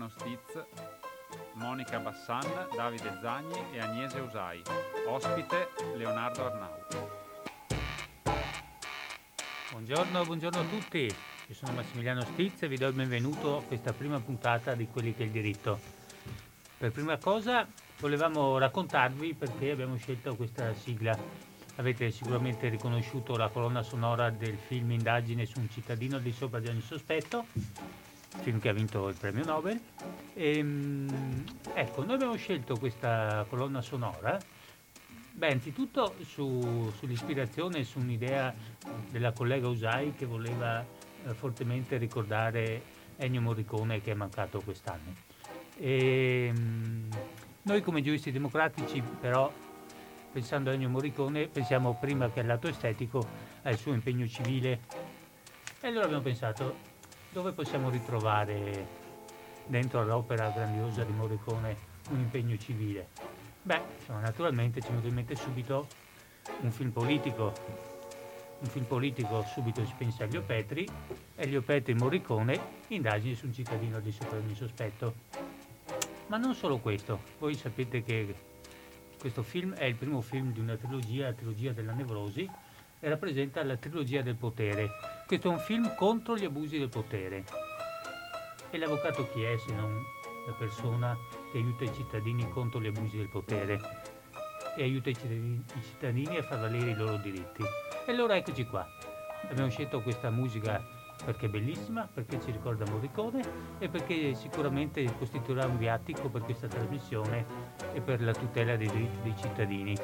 Massimiliano Stiz, Monica Bassan, Davide Zagni e Agnese Usai. Ospite Leonardo Arnau. Buongiorno, buongiorno a tutti. Io sono Massimiliano Stiz e vi do il benvenuto a questa prima puntata di Quelli che è il diritto. Per prima cosa volevamo raccontarvi perché abbiamo scelto questa sigla. Avete sicuramente riconosciuto la colonna sonora del film Indagine su un cittadino di sopra di ogni sospetto, film che ha vinto il premio Nobel. E, ehm, ecco, noi abbiamo scelto questa colonna sonora Beh, anzitutto su, sull'ispirazione, su un'idea della collega Usai che voleva eh, fortemente ricordare Ennio Morricone che è mancato quest'anno. E, mh, noi come giuristi democratici però, pensando a Ennio Morricone, pensiamo prima che al lato estetico al suo impegno civile. E allora abbiamo pensato dove possiamo ritrovare dentro all'opera grandiosa di Morricone un impegno civile. Beh, naturalmente ci venuto in mente subito un film politico. Un film politico subito si pensa a Elio Petri, Elio Petri Morricone, indagini su un cittadino di sopra ogni sospetto. Ma non solo questo, voi sapete che questo film è il primo film di una trilogia, la trilogia della nevrosi, rappresenta la trilogia del potere. Questo è un film contro gli abusi del potere. E l'avvocato chi è se non la persona che aiuta i cittadini contro gli abusi del potere e aiuta i cittadini, i cittadini a far valere i loro diritti. E allora eccoci qua. Abbiamo scelto questa musica perché è bellissima, perché ci ricorda Morricone e perché sicuramente costituirà un viatico per questa trasmissione e per la tutela dei diritti dei cittadini.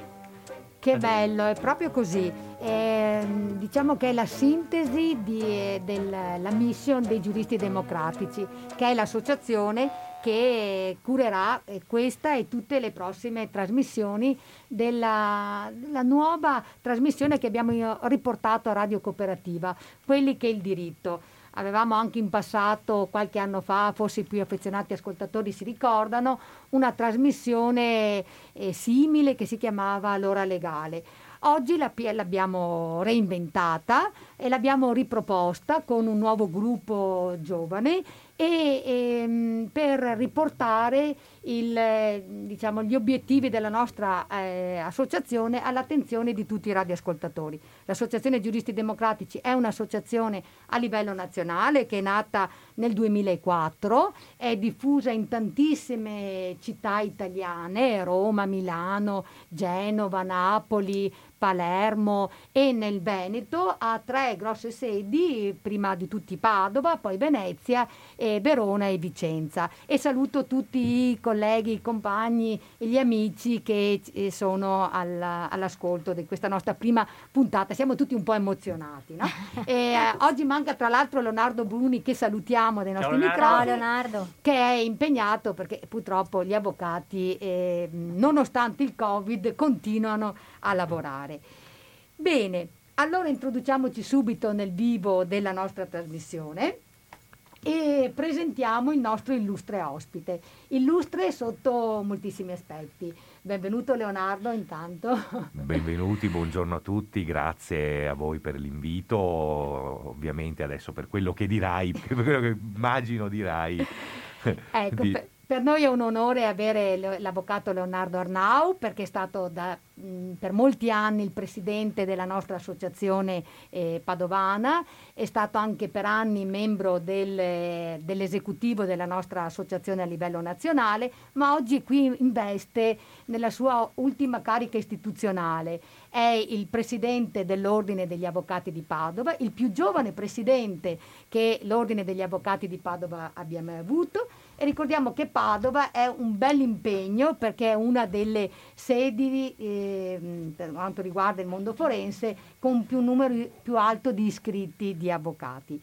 Che bello, è proprio così. Eh, diciamo che è la sintesi di, della mission dei giuristi democratici, che è l'associazione che curerà eh, questa e tutte le prossime trasmissioni della, della, nuova trasmissione che abbiamo riportato a Radio Cooperativa, quelli che è il diritto. Avevamo anche in passato, qualche anno fa, forse i più affezionati ascoltatori si ricordano, una trasmissione eh, simile che si chiamava L'ora legale. Oggi la, l'abbiamo reinventata e l'abbiamo riproposta con un nuovo gruppo giovane e, e, ehm, per riportare il, diciamo, gli obiettivi della nostra eh, associazione all'attenzione di tutti i radioascoltatori. L'Associazione Giuristi Democratici è un'associazione a livello nazionale che è nata nel 2004, è diffusa in tantissime città italiane, Roma, Milano, Genova, Napoli, Palermo e nel Veneto ha tre grosse sedi, prima di tutti Padova, poi Venezia, e Verona e Vicenza. E saluto tutti i colleghi, i compagni e gli amici che eh, sono alla, all'ascolto di questa nostra prima puntata. Siamo tutti un po' emozionati. No? e, eh, oggi manca tra l'altro Leonardo Bruni che salutiamo dai nostri microfoni, Leonardo. che è impegnato perché purtroppo gli avvocati, eh, nonostante il Covid, continuano a lavorare. Bene, allora introduciamoci subito nel vivo della nostra trasmissione e presentiamo il nostro illustre ospite. Illustre sotto moltissimi aspetti. Benvenuto Leonardo intanto. Benvenuti, buongiorno a tutti, grazie a voi per l'invito. Ovviamente adesso per quello che dirai, per quello che immagino dirai. Ecco, di... per, per noi è un onore avere l'avvocato Leonardo Arnau perché è stato da, mh, per molti anni il presidente della nostra associazione eh, padovana, è stato anche per anni membro del, dell'esecutivo della nostra associazione a livello nazionale, ma oggi qui investe nella sua ultima carica istituzionale. È il presidente dell'Ordine degli Avvocati di Padova, il più giovane presidente che l'Ordine degli Avvocati di Padova abbia mai avuto e ricordiamo che Padova è un bel impegno perché è una delle sedi eh, per quanto riguarda il mondo forense con più numero più alto di iscritti di avvocati.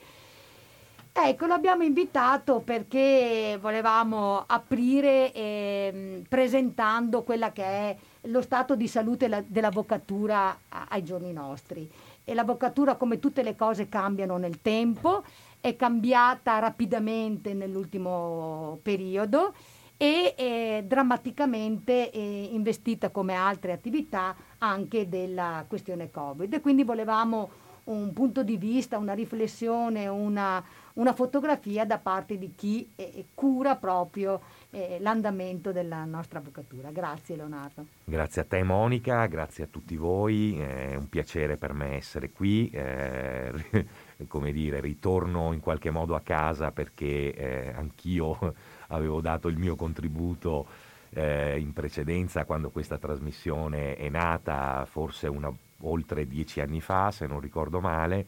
Ecco, l'abbiamo invitato perché volevamo aprire eh, presentando quella che è lo stato di salute la, dell'avvocatura ai giorni nostri. E l'avvocatura, come tutte le cose, cambiano nel tempo è cambiata rapidamente nell'ultimo periodo e è drammaticamente è investita come altre attività anche della questione Covid. quindi volevamo un punto di vista, una riflessione, una, una fotografia da parte di chi eh, cura proprio eh, l'andamento della nostra avvocatura. Grazie Leonardo. Grazie a te Monica, grazie a tutti voi, è un piacere per me essere qui, eh, come dire, ritorno in qualche modo a casa perché eh, anch'io avevo dato il mio contributo eh, in precedenza quando questa trasmissione è nata, forse una, oltre dieci anni fa se non ricordo male,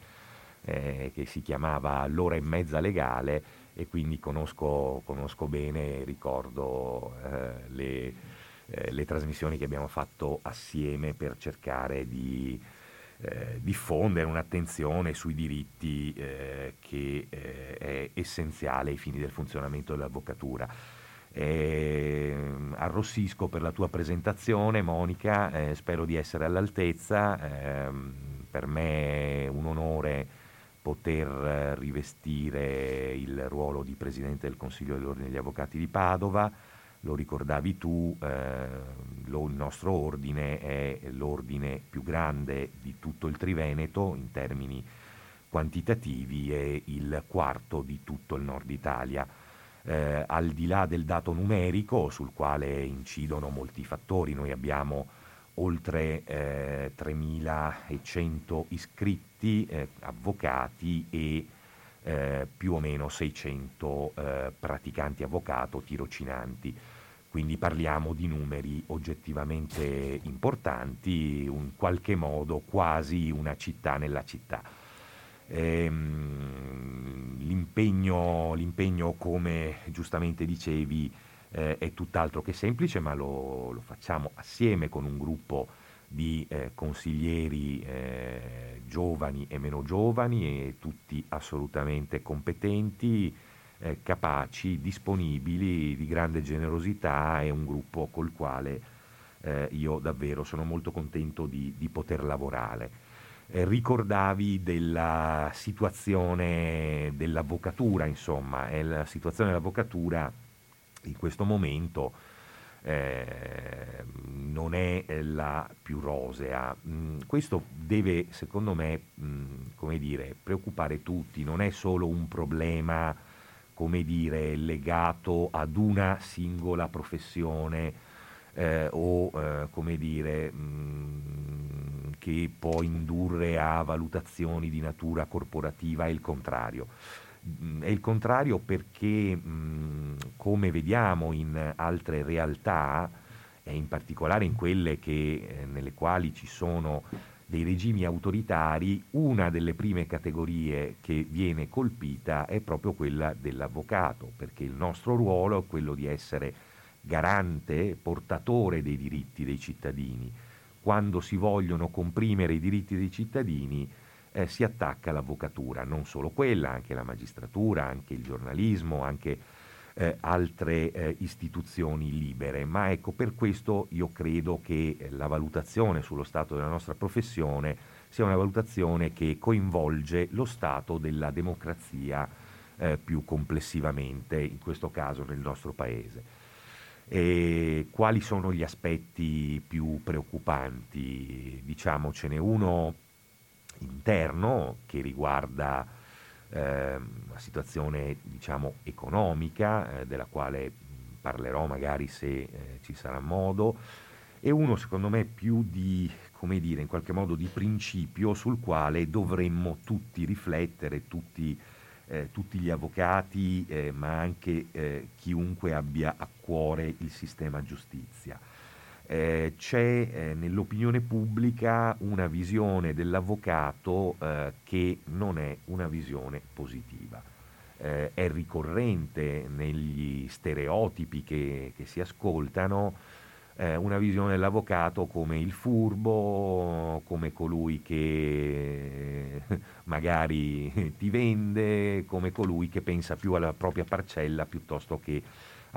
eh, che si chiamava L'ora e mezza legale e quindi conosco, conosco bene, ricordo eh, le, eh, le, trasmissioni che abbiamo fatto assieme per cercare di eh, diffondere un'attenzione sui diritti eh, che eh, è essenziale ai fini del funzionamento dell'avvocatura. Eh, arrossisco per la tua presentazione, Monica, eh, spero di essere all'altezza. Eh, per me è un onore poter eh, rivestire il ruolo di Presidente del Consiglio dell'Ordine degli Avvocati di Padova. Lo ricordavi tu, eh, lo, il nostro ordine è l'ordine più grande di tutto il Triveneto in termini quantitativi e il quarto di tutto il nord Italia. Eh, al di là del dato numerico sul quale incidono molti fattori, noi abbiamo oltre eh, 3.100 iscritti, eh, avvocati e eh, più o meno 600 eh, praticanti avvocato, tirocinanti. Quindi parliamo di numeri oggettivamente importanti, in qualche modo quasi una città nella città. Ehm, l'impegno, l'impegno, come giustamente dicevi, eh, è tutt'altro che semplice, ma lo, lo, facciamo assieme con un gruppo di eh, consiglieri eh, giovani e meno giovani e tutti assolutamente competenti, eh, capaci, disponibili, di grande generosità e un gruppo col quale eh, io davvero sono molto contento di, di poter lavorare. Eh, ricordavi della situazione dell'avvocatura, insomma, e la situazione dell'avvocatura in questo momento eh, non è la più rosea. Mm, questo deve, secondo me, mm, dire, preoccupare tutti, non è solo un problema, dire, legato ad una singola professione eh, o, eh, dire, mh, mm, che può indurre a valutazioni di natura corporativa, è il contrario è il contrario perché, come vediamo in altre realtà, e in particolare in quelle che, eh, nelle quali ci sono dei regimi autoritari, una delle prime categorie che viene colpita è proprio quella dell'avvocato, perché il nostro ruolo è quello di essere garante, portatore dei diritti dei cittadini. Quando si vogliono comprimere i diritti dei cittadini, eh, si attacca l'avvocatura, non solo quella, anche la magistratura, anche il giornalismo, anche eh, altre eh, istituzioni libere. Ma ecco, per questo io credo che la valutazione sullo stato della nostra professione sia una valutazione che coinvolge lo stato della democrazia eh, più complessivamente, in questo caso nel nostro Paese. E quali sono gli aspetti più preoccupanti? Diciamo, ce n'è uno interno che riguarda eh, la situazione diciamo, economica, eh, della quale parlerò magari se eh, ci sarà modo, e uno secondo me più di, come dire, in qualche modo di principio sul quale dovremmo tutti riflettere, tutti, eh, tutti gli avvocati, eh, ma anche eh, chiunque abbia a cuore il sistema giustizia eh, c'è eh, nell'opinione pubblica una visione dell'avvocato eh, che non è una visione positiva. Eh, è ricorrente negli stereotipi che, che si ascoltano eh, una visione dell'avvocato come il furbo, come colui che magari ti vende, come colui che pensa più alla propria parcella piuttosto che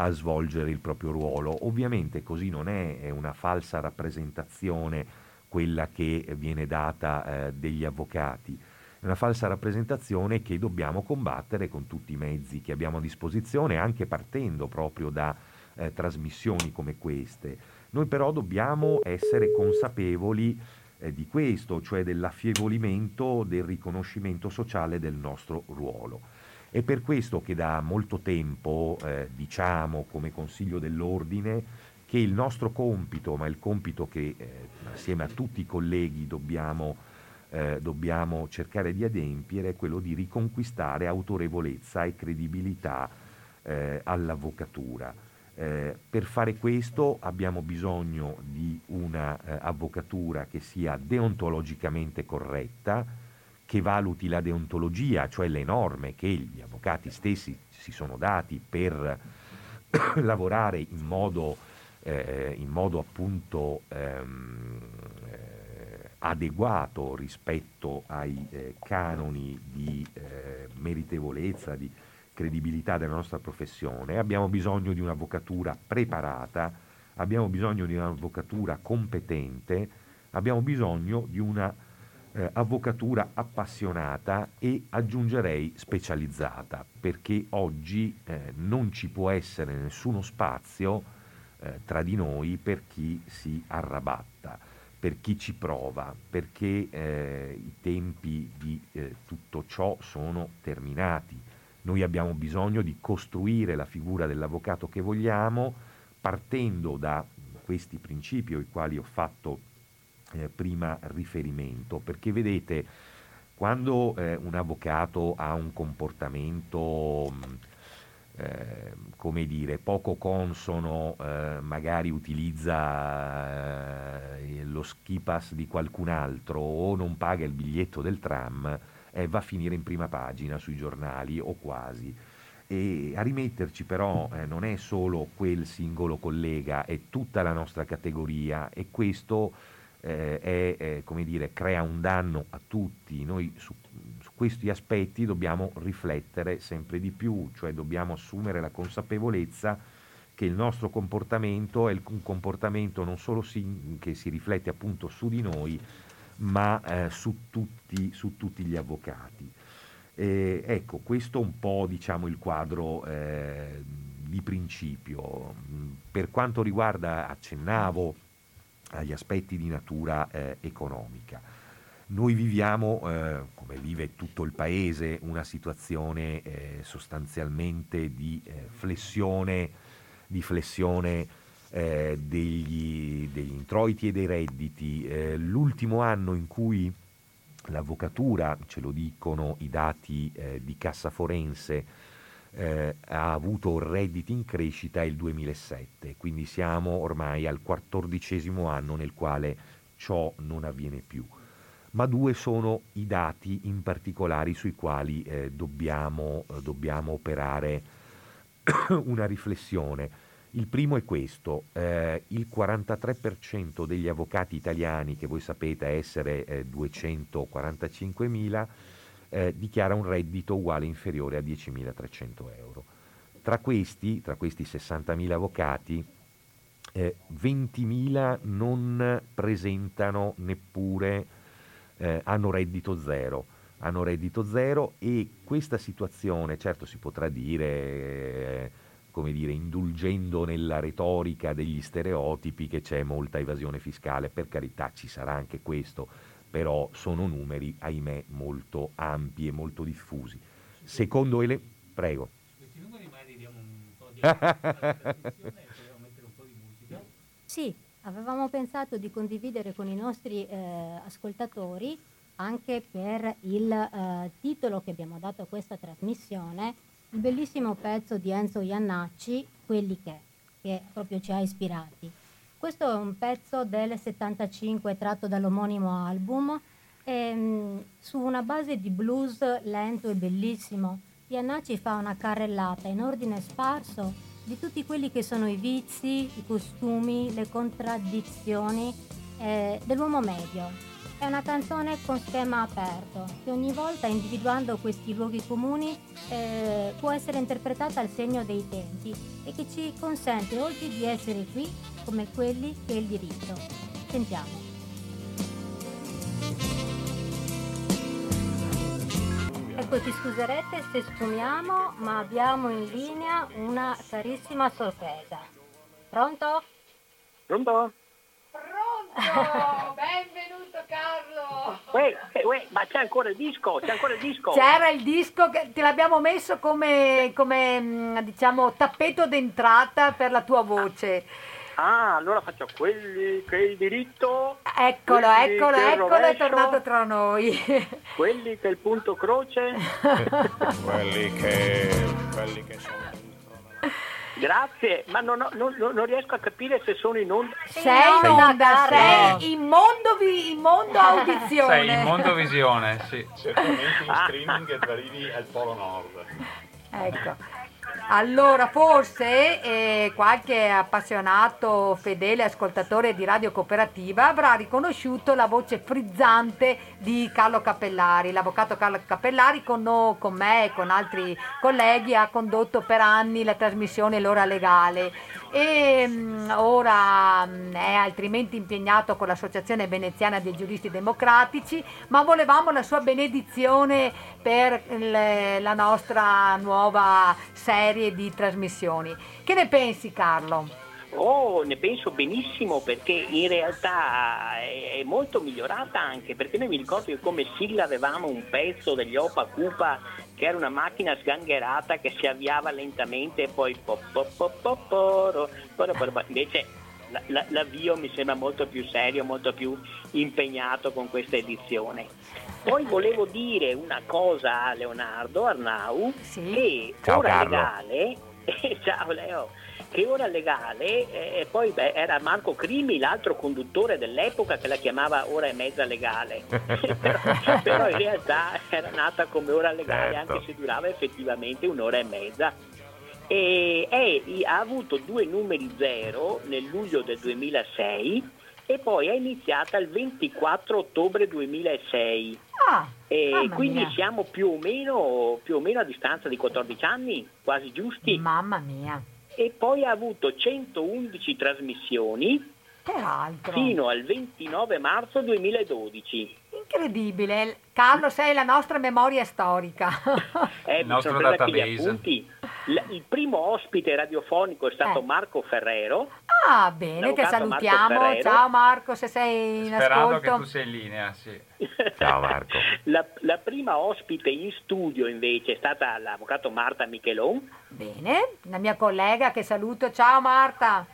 a svolgere il proprio ruolo. Ovviamente così non è, è una falsa rappresentazione quella che viene data eh, degli avvocati, è una falsa rappresentazione che dobbiamo combattere con tutti i mezzi che abbiamo a disposizione, anche partendo proprio da eh, trasmissioni come queste. Noi però dobbiamo essere consapevoli eh, di questo, cioè dell'affievolimento del riconoscimento sociale del nostro ruolo È per questo che da molto tempo eh, diciamo come Consiglio dell'Ordine che il nostro compito, ma il compito che eh, assieme a tutti i colleghi dobbiamo, eh, dobbiamo, cercare di adempiere, è quello di riconquistare autorevolezza e credibilità eh, all'avvocatura. Eh, per fare questo abbiamo bisogno di un'avvocatura che sia deontologicamente corretta, che valuti la deontologia, cioè le norme che gli avvocati stessi si sono dati per lavorare in modo eh, in modo appunto ehm, eh, adeguato rispetto ai eh, canoni di eh, meritevolezza, di credibilità della nostra professione, abbiamo bisogno di un'avvocatura preparata, abbiamo bisogno di un'avvocatura competente, abbiamo bisogno di una eh, avvocatura appassionata e aggiungerei specializzata, perché oggi eh, non ci può essere nessuno spazio eh, tra di noi per chi si arrabatta, per chi ci prova, perché eh, i tempi di eh, tutto ciò sono terminati. Noi abbiamo bisogno di costruire la figura dell'avvocato che vogliamo partendo da questi principi ai quali ho fatto eh, prima riferimento, perché vedete, quando eh, un avvocato ha un comportamento mh, eh, come dire, poco consono, eh, magari utilizza eh, lo ski pass di qualcun altro o non paga il biglietto del tram, eh, va a finire in prima pagina sui giornali o quasi. E a rimetterci però eh, non è solo quel singolo collega, è tutta la nostra categoria e questo eh, è, come dire, crea un danno a tutti. Noi su questi aspetti dobbiamo riflettere sempre di più, cioè dobbiamo assumere la consapevolezza che il nostro comportamento è un comportamento non solo si, che si riflette appunto su di noi, ma eh, su, tutti, su, tutti, gli avvocati. Eh, ecco, questo è un po' diciamo, il quadro eh, di principio. Per quanto riguarda, accennavo agli aspetti di natura eh, economica. Noi viviamo, eh, come vive tutto il Paese, una situazione eh, sostanzialmente di eh, flessione, di flessione eh, degli, degli, introiti e dei redditi. Eh, l'ultimo anno in cui l'avvocatura, ce lo dicono i dati di Cassa Forense, ha avuto redditi in crescita il 2007, quindi siamo ormai al quattordicesimo anno nel quale ciò non avviene più ma due sono i dati in particolare sui quali eh, dobbiamo, eh, dobbiamo, operare una riflessione. Il primo è questo, eh, il 43% degli avvocati italiani, che voi sapete essere eh, 245.000, eh, dichiara un reddito uguale o inferiore a 10.300 euro. Tra questi, tra questi 60.000 avvocati, 20.000 eh, non presentano neppure eh, hanno reddito zero hanno reddito zero e questa situazione, certo si potrà dire, eh, come dire, indulgendo nella retorica degli stereotipi che c'è molta evasione fiscale, per carità ci sarà anche questo, però sono numeri, ahimè, molto ampi e molto diffusi. Secondo ele... Prego. Questi numeri magari diamo un po' di... mettere un po' di musica. Sì, Avevamo pensato di condividere con i nostri eh, ascoltatori anche per il eh, titolo che abbiamo dato a questa trasmissione, il bellissimo pezzo di Enzo Iannacci, Quelli che, che proprio ci ha ispirati. Questo è un pezzo del 75 tratto dall'omonimo album, ehm, su una base di blues lento e bellissimo. Iannacci fa una carrellata in ordine sparso di tutti quelli che sono i vizi, i costumi, le contraddizioni eh, dell'uomo medio. È una canzone con schema aperto, che ogni volta individuando questi luoghi comuni eh, può essere interpretata al segno dei tempi e che ci consente oltre di essere qui come quelli che è il diritto. Sentiamo. Ecco, ci scuserete se sfumiamo, ma abbiamo in linea una carissima sorpresa. Pronto? Pronto? Pronto! Uè, uè, ma c'è ancora il disco, c'è ancora il disco. C'era il disco che te l'abbiamo messo come, come mm, diciamo tappeto d'entrata per la tua voce. Ah, allora faccio quelli che il diritto. Eccolo, eccolo, eccolo, è rovescio, tornato tra noi. Quelli che il punto croce. quelli che, quelli che sono Grazie, ma non, ho- non- non- non riesco a capire se sono in onda. Sei in onda, onda, Carlo. sei in mondo, vi- in mondo audizione. Sei in Mondovisione, sì. Certamente in streaming ed arrivi al Polo Nord. Ecco. Allora, forse eh, qualche appassionato fedele ascoltatore di Radio Cooperativa avrà riconosciuto la voce frizzante di Carlo Cappellari. L'avvocato Carlo Cappellari con, con me e con altri colleghi ha condotto per anni la trasmissione L'ora legale e mm, ora mm, è altrimenti impegnato con l'Associazione Veneziana dei Giuristi Democratici, ma volevamo la sua benedizione per il- la nostra nuova serie di trasmissioni. Che ne pensi Carlo? Oh, ne penso benissimo perché in realtà è molto migliorata anche perché noi mi ricordo che come sigla avevamo un pezzo degli Opa Cupa che era una macchina sgangherata che si avviava lentamente e poi po- po- po- po- poro, poro- poro- poro. invece la- la- l'avvio mi sembra molto più serio, molto più impegnato con questa edizione. Poi volevo dire una cosa a Leonardo Arnau Sì. che Ciao, ora Carlo. legale, ciao Leo, che ora legale, eh, e poi beh, era Marco Crimi, l'altro conduttore dell'epoca che la chiamava ora e mezza legale, però, però in realtà era nata come ora legale Certo. anche se durava effettivamente un'ora e mezza. E è- ha avuto due numeri zero nel luglio del 2006 e poi è iniziata il 24 ottobre 2006. Ah, E quindi mia. siamo più o, meno, più o meno a distanza di 14 anni, quasi giusti. mamma mia. E poi ha avuto 111 trasmissioni Peraltro, fino al 29 marzo 2012. incredibile. Carlo, sei la nostra memoria storica. Eh, Il mi nostro database. L- il primo ospite radiofonico è stato Eh. Marco Ferrero. Ah, bene, che Marco salutiamo. Ferrero. Ciao Marco, se sei in Sperando che ascolto. tu sia in linea, sì. Ciao Marco. La, la prima ospite in studio invece è stata l'avvocato Marta Michelon. Bene, la mia collega che saluto. Ciao Marta.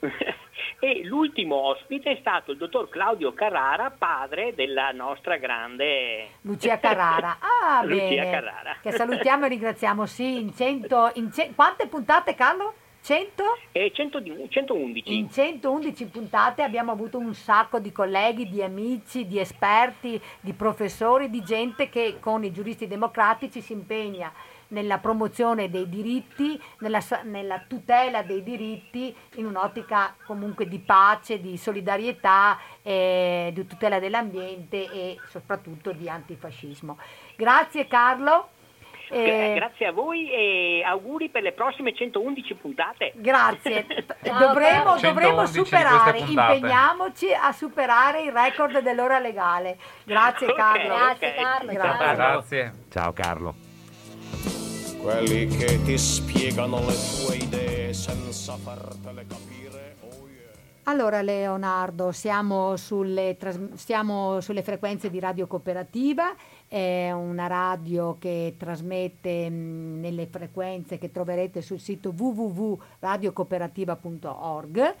e l'ultimo ospite è stato il dottor Claudio Carrara, padre della nostra grande Lucia Carrara. Ah, Lucia bene. Carrara. Che salutiamo e ringraziamo. Sì, in 100... In ce- quante puntate, Carlo? 100? E 100 di- 111. In 111 puntate abbiamo avuto un sacco di colleghi, di amici, di esperti, di professori, di gente che con i giuristi democratici si impegna nella promozione dei diritti, nella, nella tutela dei diritti in un'ottica comunque di pace, di solidarietà, eh, di tutela dell'ambiente e soprattutto di antifascismo. Grazie Carlo. Eh, Grazie a voi e auguri per le prossime 111 puntate. Grazie, dovremo, Carlo. dovremo 111 di superare, impegniamoci a superare il record dell'ora legale. Grazie. Carlo. Grazie Ok. Carlo, Grazie. ciao. Grazie. Ciao Carlo. Quelli che ti spiegano le tue idee senza fartele capire. Oh yeah. Allora Leonardo, siamo sulle, siamo sulle frequenze di Radio Cooperativa, è una radio che trasmette mh, nelle frequenze che troverete sul sito www.radiocooperativa.org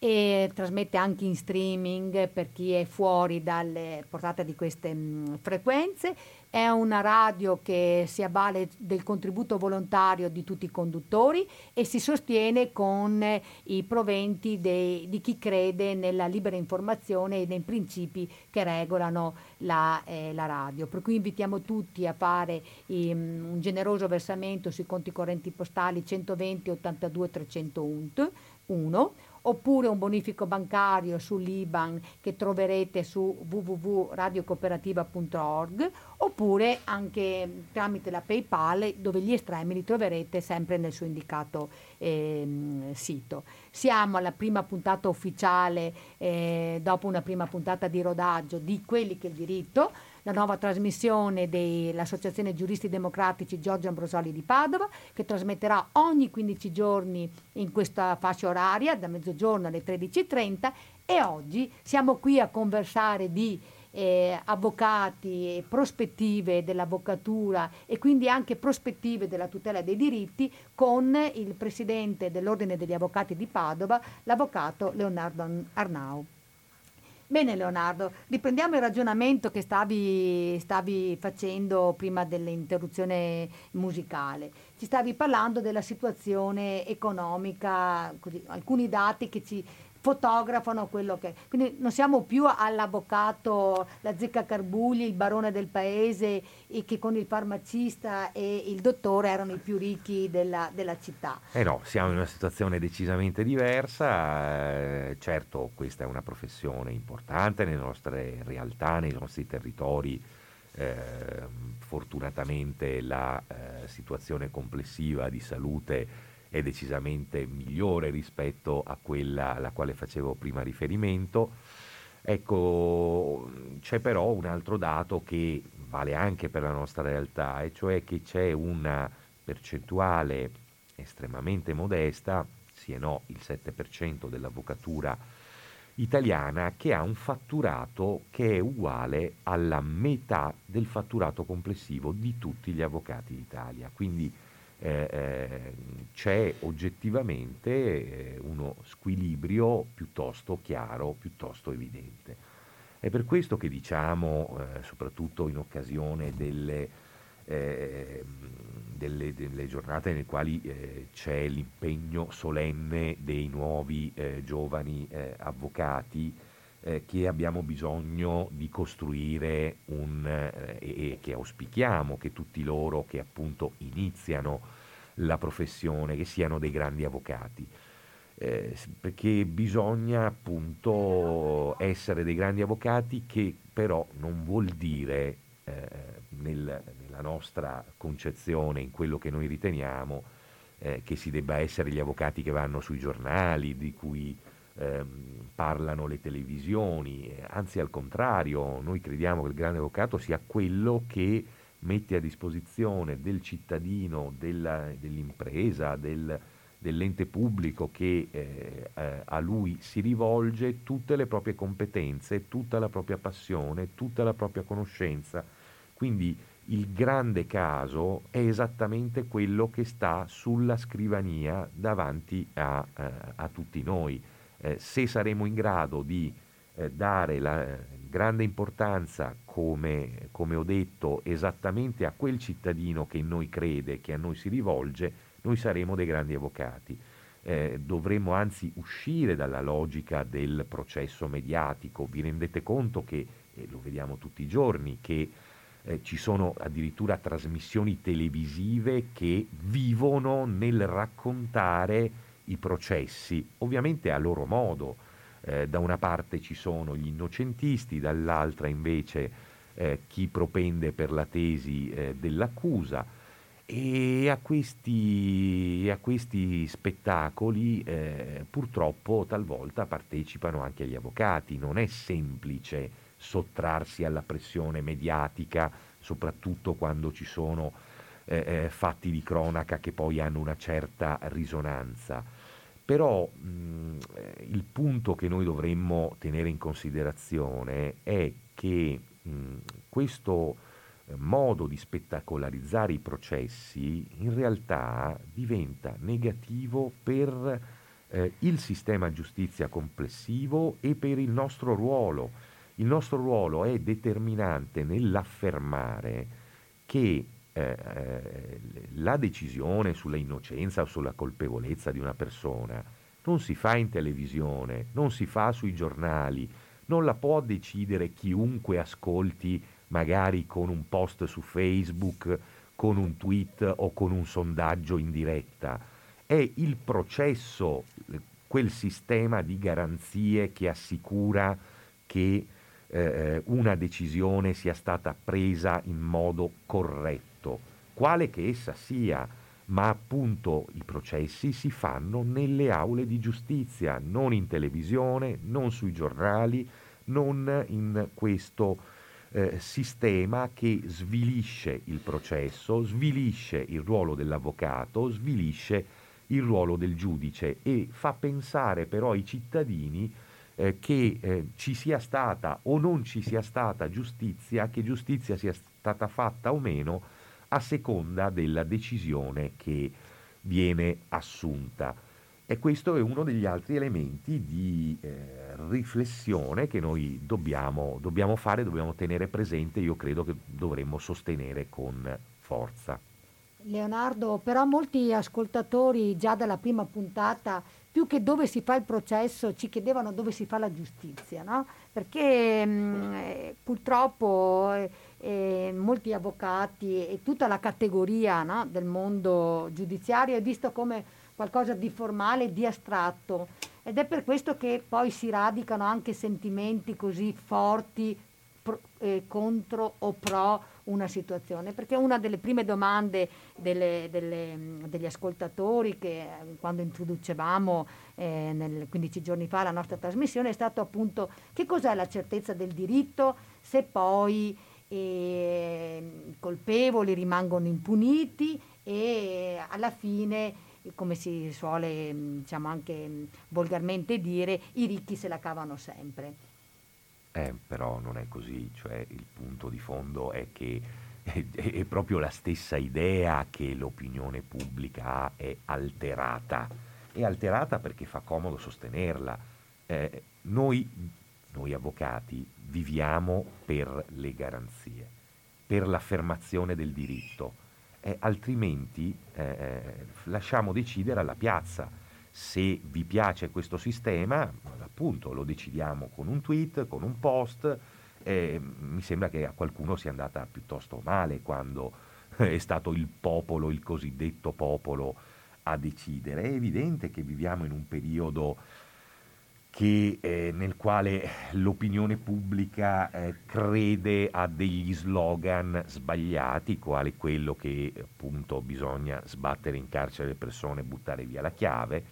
e trasmette anche in streaming per chi è fuori dalle portate di queste mh, frequenze. È una radio che si avvale del contributo volontario di tutti i conduttori e si sostiene con eh, i proventi dei- di chi crede nella libera informazione e nei principi che regolano la, eh, la radio. Per cui invitiamo tutti a fare ehm, un generoso versamento sui conti correnti postali 120 82 301 oppure un bonifico bancario sull'IBAN che troverete su www.radiocooperativa.org oppure anche tramite la PayPal dove gli estremi li troverete sempre nel suo indicato ehm, sito. Siamo alla prima puntata ufficiale eh, dopo una prima puntata di rodaggio di Quelli che il diritto, la nuova trasmissione dell'Associazione Giuristi Democratici Giorgio Ambrosoli di Padova che trasmetterà ogni 15 giorni in questa fascia oraria da mezzogiorno alle 13.30 e oggi siamo qui a conversare di eh, avvocati e prospettive dell'avvocatura e quindi anche prospettive della tutela dei diritti con il presidente dell'Ordine degli Avvocati di Padova, l'avvocato Leonardo Arnau. Bene Leonardo, riprendiamo il ragionamento che stavi, stavi, facendo prima dell'interruzione musicale. Ci stavi parlando della situazione economica, così, alcuni dati che ci fotografano quello che... Quindi non siamo più all'avvocato, la zecca Carbugli, il barone del paese, e che con il farmacista e il dottore erano i più ricchi della, della città. Eh no, siamo in una situazione decisamente diversa, eh, certo questa è una professione importante nelle nostre realtà, nei nostri territori. Eh, fortunatamente la eh, situazione complessiva di salute è decisamente migliore rispetto a quella alla quale facevo prima riferimento. Ecco, c'è però un altro dato che vale anche per la nostra realtà, e cioè che c'è una percentuale estremamente modesta, sì e no, il 7% dell'avvocatura italiana, che ha un fatturato che è uguale alla metà del fatturato complessivo di tutti gli avvocati d'Italia. Quindi eh, eh, c'è oggettivamente eh, uno squilibrio piuttosto chiaro, piuttosto evidente. È per questo che diciamo, eh, soprattutto in occasione delle, eh, delle, delle, giornate nelle quali eh, c'è l'impegno solenne dei nuovi giovani avvocati, eh, che abbiamo bisogno di costruire un, eh, e che auspichiamo che tutti loro che appunto iniziano la professione, che siano dei grandi avvocati. Eh, perché bisogna appunto essere dei grandi avvocati che però non vuol dire eh, nel, nella nostra concezione, in quello che noi riteniamo, eh, che si debba essere gli avvocati che vanno sui giornali, di cui ehm, parlano le televisioni, anzi al contrario, noi crediamo che il grande avvocato sia quello che mette a disposizione del cittadino, della, dell'impresa, del, dell'ente pubblico che eh, eh, a lui si rivolge tutte le proprie competenze, tutta la propria passione, tutta la propria conoscenza. Quindi il grande caso è esattamente quello che sta sulla scrivania davanti a, eh, a tutti noi eh, se saremo in grado di eh, dare la eh, grande importanza, come, come ho detto, esattamente a quel cittadino che in noi crede, che a noi si rivolge, noi saremo dei grandi avvocati. Eh, dovremmo anzi uscire dalla logica del processo mediatico. Vi rendete conto che, e lo vediamo tutti i giorni, che eh, ci sono addirittura trasmissioni televisive che vivono nel raccontare i processi, ovviamente a loro modo. Eh, da una parte ci sono gli innocentisti, dall'altra invece eh, chi propende per la tesi eh, dell'accusa e a questi, a questi spettacoli eh, purtroppo talvolta partecipano anche gli avvocati, non è semplice sottrarsi alla pressione mediatica, soprattutto quando ci sono eh, eh, fatti di cronaca che poi hanno una certa risonanza. Però mh, il punto che noi dovremmo tenere in considerazione è che mh, questo eh, modo di spettacolarizzare i processi in realtà diventa negativo per eh, il sistema giustizia complessivo e per il nostro ruolo. Il nostro ruolo è determinante nell'affermare che eh, eh, la decisione sulla innocenza o sulla colpevolezza di una persona non si fa in televisione, non si fa sui giornali, non la può decidere chiunque ascolti magari con un post su Facebook, con un tweet o con un sondaggio in diretta. È il processo, quel sistema di garanzie che assicura che eh, una decisione sia stata presa in modo corretto quale che essa sia, ma appunto i processi si fanno nelle aule di giustizia, non in televisione, non sui giornali, non in questo eh, sistema che svilisce il processo, svilisce il ruolo dell'avvocato, svilisce il ruolo del giudice e fa pensare però ai cittadini eh, che eh, ci sia stata o non ci sia stata giustizia, che giustizia sia stata fatta o meno a seconda della decisione che viene assunta. E questo è uno degli altri elementi di eh, riflessione che noi dobbiamo, dobbiamo fare, dobbiamo tenere presente, io credo che dovremmo sostenere con forza. Leonardo, però molti ascoltatori già dalla prima puntata, più che dove si fa il processo, ci chiedevano dove si fa la giustizia, no? Perché mh, mm, eh, purtroppo eh, eh, molti avvocati e tutta la categoria no, del mondo giudiziario è visto come qualcosa di formale, di astratto. Ed è per questo che poi si radicano anche sentimenti così forti pro, eh, contro o pro una situazione. Perché una delle prime domande delle, delle, degli ascoltatori che quando introducevamo eh, nel 15 giorni fa la nostra trasmissione è stato appunto che cos'è la certezza del diritto se poi eh, i colpevoli rimangono impuniti e alla fine come si suole diciamo anche volgarmente dire, i ricchi se la cavano sempre. Eh, però non è così, cioè il punto di fondo è che è, è proprio la stessa idea che l'opinione pubblica è alterata. È alterata perché fa comodo sostenerla. Eh, noi, noi avvocati viviamo per le garanzie, per l'affermazione del diritto eh, altrimenti eh, eh, lasciamo decidere alla piazza. Se vi piace questo sistema, appunto lo decidiamo con un tweet, con un post. Eh, mi sembra che a qualcuno sia andata piuttosto male quando è stato il popolo, il cosiddetto popolo, a decidere. È evidente che viviamo in un periodo che, eh, nel quale l'opinione pubblica eh, crede a degli slogan sbagliati, quale quello che appunto bisogna sbattere in carcere le persone e buttare via la chiave,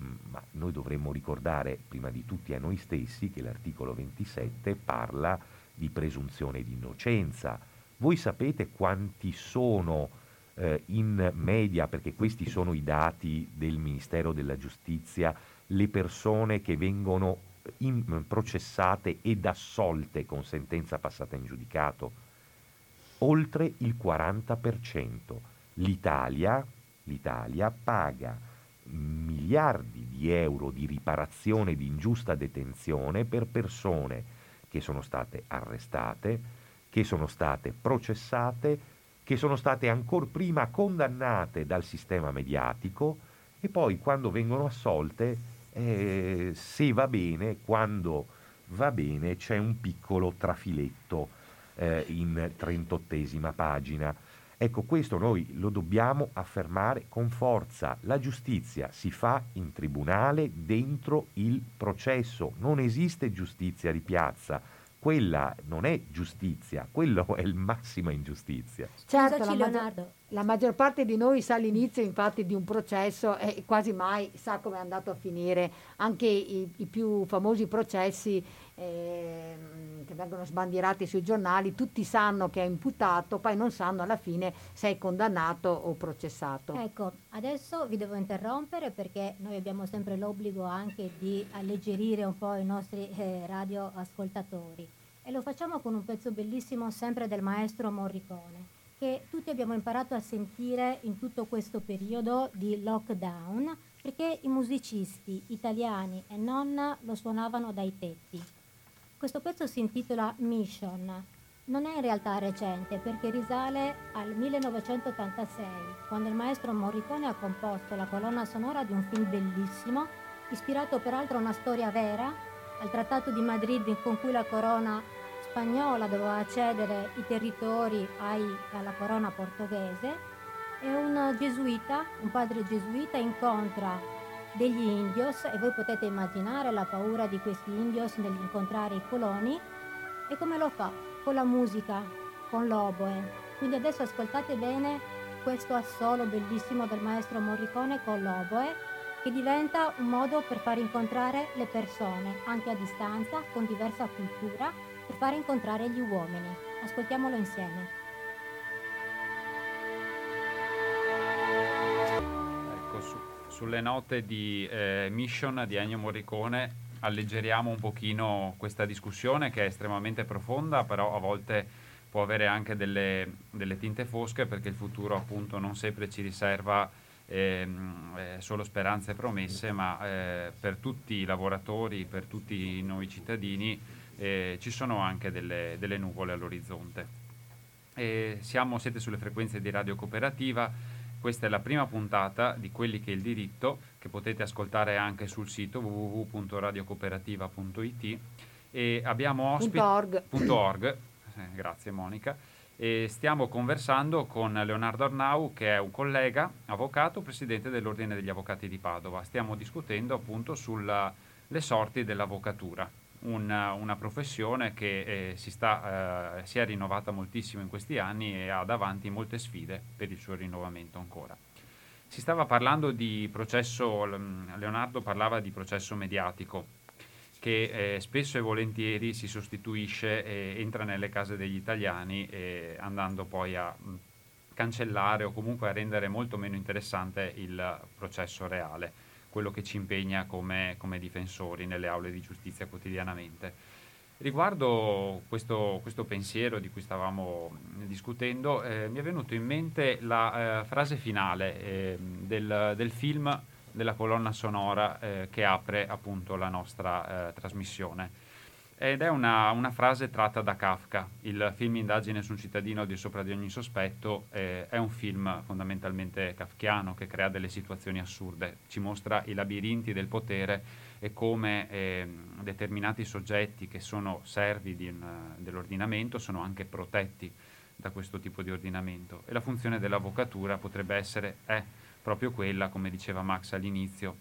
mm, ma noi dovremmo ricordare prima di tutti a noi stessi che l'articolo 27 parla di presunzione di innocenza. Voi sapete quanti sono eh, in media, perché questi sono i dati del Ministero della Giustizia, le persone che vengono in, processate ed assolte con sentenza passata in giudicato? Oltre il 40%. L'Italia, l'Italia paga miliardi di euro di riparazione di ingiusta detenzione per persone che sono state arrestate, che sono state processate, che sono state ancora prima condannate dal sistema mediatico e poi quando vengono assolte eh, se va bene, quando va bene, c'è un piccolo trafiletto eh, in 38esima pagina. Ecco, questo noi lo dobbiamo affermare con forza. La giustizia si fa in tribunale dentro il processo, non esiste giustizia di piazza quella non è giustizia, quello è il massima ingiustizia. Certo, la, maggior, la maggior parte di noi sa l'inizio infatti di un processo e quasi mai sa come è andato a finire. Anche i, i più famosi processi eh, che vengono sbandierati sui giornali, tutti sanno che è imputato, poi non sanno alla fine se è condannato o processato. Ecco, adesso vi devo interrompere perché noi abbiamo sempre l'obbligo anche di alleggerire un po' i nostri eh, radioascoltatori e lo facciamo con un pezzo bellissimo sempre del maestro Morricone che tutti abbiamo imparato a sentire in tutto questo periodo di lockdown perché i musicisti italiani e non lo suonavano dai tetti. Questo pezzo si intitola Mission. Non è in realtà recente perché risale al 1986, quando il maestro Morricone ha composto la colonna sonora di un film bellissimo, ispirato peraltro a una storia vera, al Trattato di Madrid con cui la corona spagnola doveva cedere i territori ai, alla corona portoghese e un gesuita, un padre gesuita incontra degli indios e voi potete immaginare la paura di questi indios nell'incontrare i coloni e come lo fa? Con la musica, con l'oboe. Quindi adesso ascoltate bene questo assolo bellissimo del maestro Morricone con l'oboe che diventa un modo per far incontrare le persone anche a distanza con diversa cultura per far incontrare gli uomini. Ascoltiamolo insieme. Sulle note di eh, Mission di Ennio Morricone alleggeriamo un pochino questa discussione che è estremamente profonda, però a volte può avere anche delle, delle tinte fosche perché il futuro appunto non sempre ci riserva ehm, eh, solo speranze e promesse, ma eh, per tutti i lavoratori, per tutti noi cittadini eh, ci sono anche delle, delle nuvole all'orizzonte. siamo, siete sulle frequenze di Radio Cooperativa, questa è la prima puntata di Quelli che è il diritto, che potete ascoltare anche sul sito www.radiocooperativa.it e abbiamo ospiti... .org. Eh, grazie Monica e stiamo conversando con Leonardo Arnau che è un collega, avvocato, presidente dell'Ordine degli Avvocati di Padova. Stiamo discutendo appunto sulle sorti dell'avvocatura, una, una professione che eh, si, sta, eh, si è rinnovata moltissimo in questi anni e ha davanti molte sfide per il suo rinnovamento ancora. Si stava parlando di processo, Leonardo parlava di processo mediatico che eh, spesso e volentieri si sostituisce e entra nelle case degli italiani eh, andando poi a mh, cancellare o comunque a rendere molto meno interessante il processo reale, quello che ci impegna come, come difensori nelle aule di giustizia quotidianamente. Riguardo questo, questo, pensiero di cui stavamo discutendo, eh, mi è venuto in mente la eh, frase finale eh, del, del film della colonna sonora eh, che apre appunto la nostra eh, trasmissione. Ed è una, una, frase tratta da Kafka. Il film Indagine su un cittadino di sopra di ogni sospetto eh, è un film fondamentalmente kafkiano che crea delle situazioni assurde, ci mostra i labirinti del potere e come eh, determinati soggetti che sono servi di, dell'ordinamento sono anche protetti da questo tipo di ordinamento. E la funzione dell'avvocatura potrebbe essere, è proprio quella, come diceva Max all'inizio,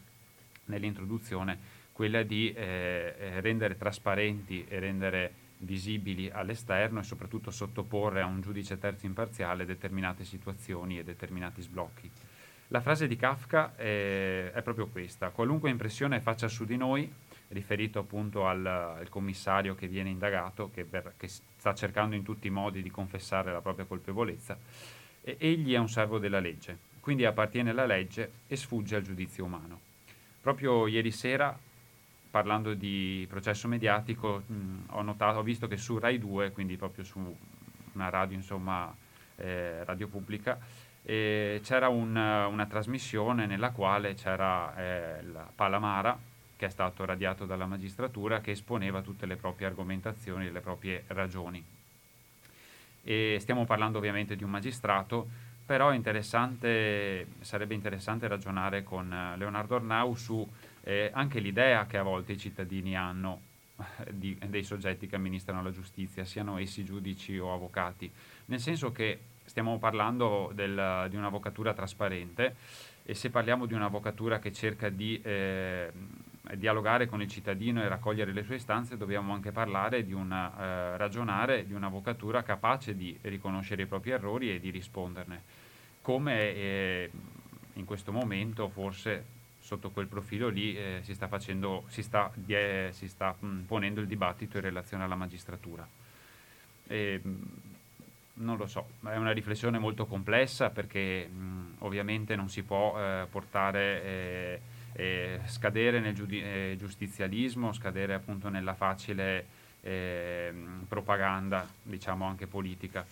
nell'introduzione, quella di eh, eh, rendere trasparenti e rendere visibili all'esterno e soprattutto sottoporre a un giudice terzo imparziale determinate situazioni e determinati sblocchi. La frase di Kafka è, è proprio questa, qualunque impressione faccia su di noi, riferito appunto al, al commissario che viene indagato, che, per, che, sta cercando in tutti i modi di confessare la propria colpevolezza, egli è un servo della legge, quindi appartiene alla legge e sfugge al giudizio umano. Proprio ieri sera, parlando di processo mediatico, mh, ho, notato, ho visto che su Rai 2, quindi proprio su una radio, insomma, eh, radio pubblica, eh, c'era un, una trasmissione nella quale c'era eh, la Palamara, che è stato radiato dalla magistratura, che esponeva tutte le proprie argomentazioni le proprie ragioni. E stiamo parlando ovviamente di un magistrato però interessante, sarebbe interessante ragionare con eh, Leonardo Arnau su eh, anche l'idea che a volte i cittadini hanno eh, di, dei soggetti che amministrano la giustizia, siano essi giudici o avvocati, nel senso che stiamo parlando del, di un'avvocatura trasparente e se parliamo di un'avvocatura che cerca di eh, dialogare con il cittadino e raccogliere le sue istanze, dobbiamo anche parlare di una, eh, ragionare di un'avvocatura capace di riconoscere i propri errori e di risponderne, come eh, in questo momento forse sotto quel profilo lì eh, si sta, facendo, si sta, die, si sta mh, ponendo il dibattito in relazione alla magistratura. E, non lo so, è una riflessione molto complessa perché mh, ovviamente non si può eh, portare eh, scadere nel giudi- eh, giustizialismo, scadere appunto nella facile eh, propaganda, diciamo anche politica.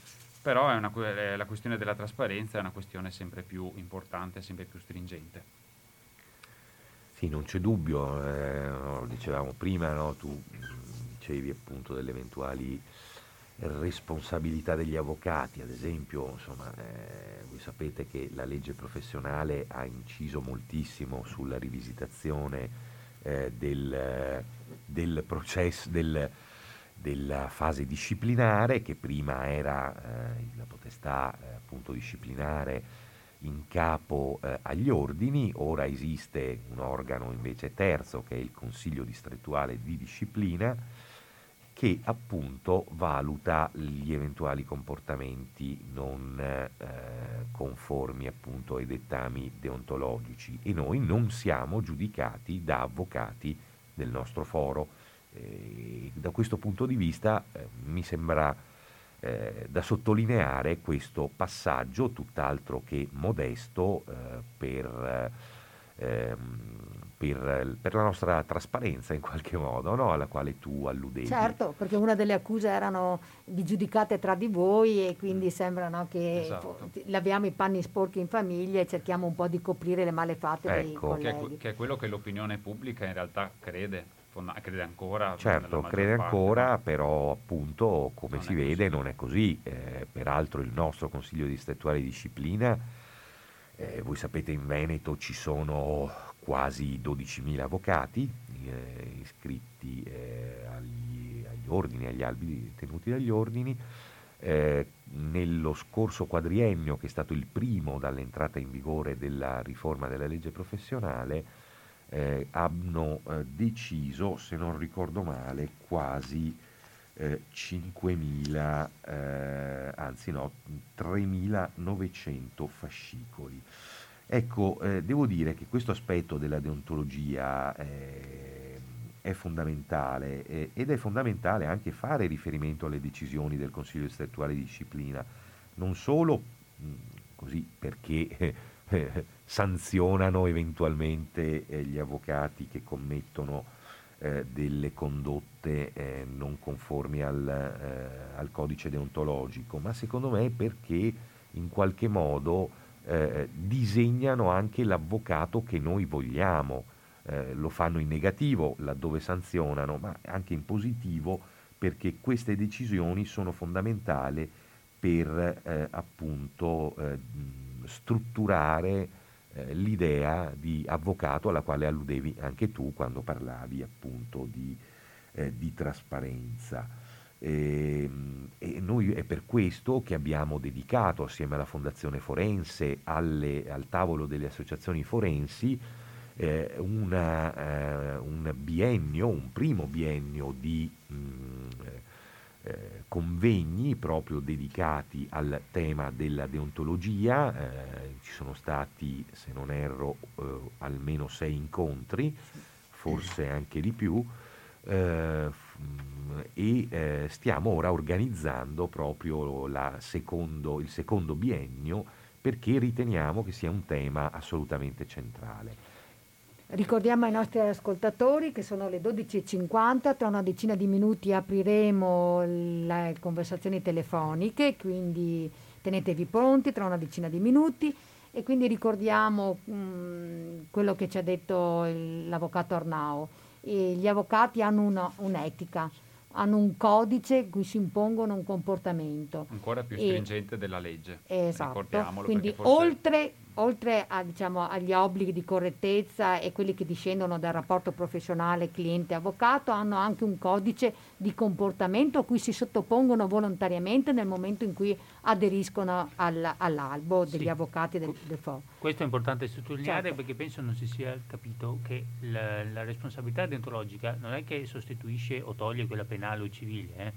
Però una, eh, la questione della trasparenza è una questione sempre più importante, sempre più stringente. Sì, non c'è dubbio, eh, lo dicevamo prima, no? tu dicevi appunto delle eventuali responsabilità degli avvocati, ad esempio, insomma, eh, voi sapete che la legge professionale ha inciso moltissimo sulla rivisitazione eh, del, del, processo, del, della fase disciplinare, che prima era eh, la potestà eh, appunto disciplinare in capo eh, agli ordini, ora esiste un organo invece terzo che è il Consiglio distrettuale di disciplina, che appunto valuta gli eventuali comportamenti non eh, conformi appunto ai dettami deontologici e noi non siamo giudicati da avvocati del nostro foro. Eh, da questo punto di vista eh, mi sembra eh, da sottolineare questo passaggio tutt'altro che modesto eh, per ehm, per, per, la nostra trasparenza in qualche modo, no? alla quale tu alludevi. Certo, perché una delle accuse erano vi giudicate tra di voi e quindi mm. sembra no, che esatto. laviamo i panni sporchi in famiglia e cerchiamo un po' di coprire le malefatte ecco. dei colleghi. Che è, che è quello che l'opinione pubblica in realtà crede crede ancora. Certo, crede ancora, no? però appunto come non si vede così. non è così. Eh, peraltro il nostro Consiglio di Statuale Disciplina, eh, voi sapete in Veneto ci sono quasi 12.000 avvocati eh, iscritti eh, agli, agli, ordini, agli albi tenuti dagli ordini. Eh, nello scorso quadriennio, che è stato il primo dall'entrata in vigore della riforma della legge professionale, eh, hanno eh, deciso, se non ricordo male, quasi eh, 5.000, eh, anzi no, 3.900 fascicoli. Ecco, eh, devo dire che questo aspetto della deontologia eh, è fondamentale ed è fondamentale anche fare riferimento alle decisioni del Consiglio Statuale di Disciplina, non solo mh, così perché sanzionano eventualmente eh, gli avvocati che commettono eh, delle condotte non conformi al, al codice deontologico, ma secondo me perché in qualche modo eh, disegnano anche l'avvocato che noi vogliamo. Eh, lo fanno in negativo laddove sanzionano, ma anche in positivo perché queste decisioni sono fondamentali per eh, appunto eh, strutturare eh, l'idea di avvocato alla quale alludevi anche tu quando parlavi appunto di, eh, di trasparenza. E, ehm, e, noi è per questo che abbiamo dedicato assieme alla Fondazione Forense, alle, al tavolo delle associazioni forensi, eh, una, eh, un biennio, un primo biennio di mh, mm, eh, convegni proprio dedicati al tema della deontologia. Eh, ci sono stati, se non erro, eh, almeno sei incontri, forse anche di più eh, e eh, stiamo ora organizzando proprio secondo, il secondo biennio perché riteniamo che sia un tema assolutamente centrale. Ricordiamo ai nostri ascoltatori che sono le 12.50, tra una decina di minuti apriremo le conversazioni telefoniche, quindi tenetevi pronti tra una decina di minuti e quindi ricordiamo mh, mm, quello che ci ha detto l'avvocato Arnao e gli avvocati hanno una, un'etica, hanno un codice cui si impongono un comportamento. Ancora più stringente e, della legge. Esatto. Quindi forse... oltre oltre a, diciamo, agli obblighi di correttezza e quelli che discendono dal rapporto professionale cliente-avvocato, hanno anche un codice di comportamento a cui si sottopongono volontariamente nel momento in cui aderiscono al, all'albo degli sì. avvocati del, del FO. Questo è importante sottolineare certo. perché penso non si sia capito che la, la, responsabilità deontologica non è che sostituisce o toglie quella penale o civile, eh?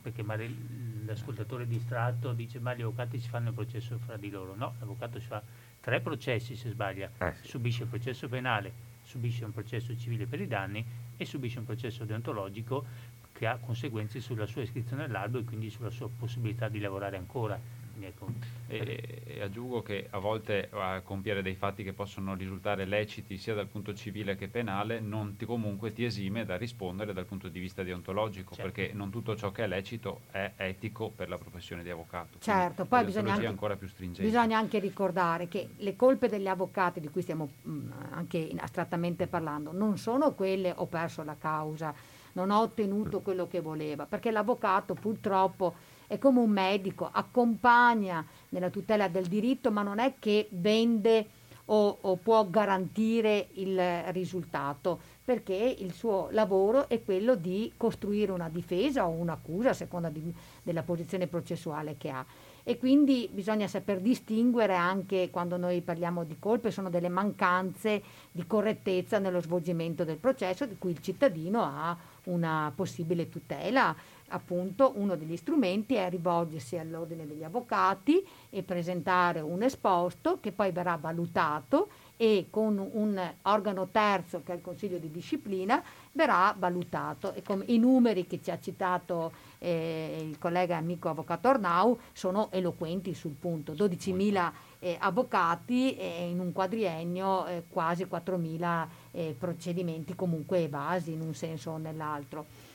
Perché magari l'ascoltatore distratto dice ma gli avvocati si fanno il processo fra di loro. No, l'avvocato si fa tre processi se sbaglia, eh. subisce il processo penale, subisce un processo civile per i danni e subisce un processo deontologico che ha conseguenze sulla sua iscrizione all'albo e quindi sulla sua possibilità di lavorare ancora. Ecco. E, e, aggiungo che a volte a compiere dei fatti che possono risultare leciti sia dal punto civile che penale non ti, comunque ti esime da rispondere dal punto di vista deontologico certo. perché non tutto ciò che è lecito è etico per la professione di avvocato. Certo, poi bisogna anche, bisogna anche, ricordare che le colpe degli avvocati di cui stiamo mh, mm, anche astrattamente parlando non sono quelle ho perso la causa, non ho ottenuto quello che voleva, perché l'avvocato purtroppo è come un medico, accompagna nella tutela del diritto, ma non è che vende o, o può garantire il risultato, perché il suo lavoro è quello di costruire una difesa o un'accusa a seconda di, della posizione processuale che ha. E quindi bisogna saper distinguere anche quando noi parliamo di colpe, sono delle mancanze di correttezza nello svolgimento del processo di cui il cittadino ha una possibile tutela appunto uno degli strumenti è rivolgersi all'ordine degli avvocati e presentare un esposto che poi verrà valutato e con un organo terzo che è il Consiglio di disciplina verrà valutato e come i numeri che ci ha citato eh, il collega amico avvocato Arnau sono eloquenti sul punto 12.000 eh, avvocati e in un quadriennio eh, quasi 4.000 eh, procedimenti comunque evasi in un senso o nell'altro.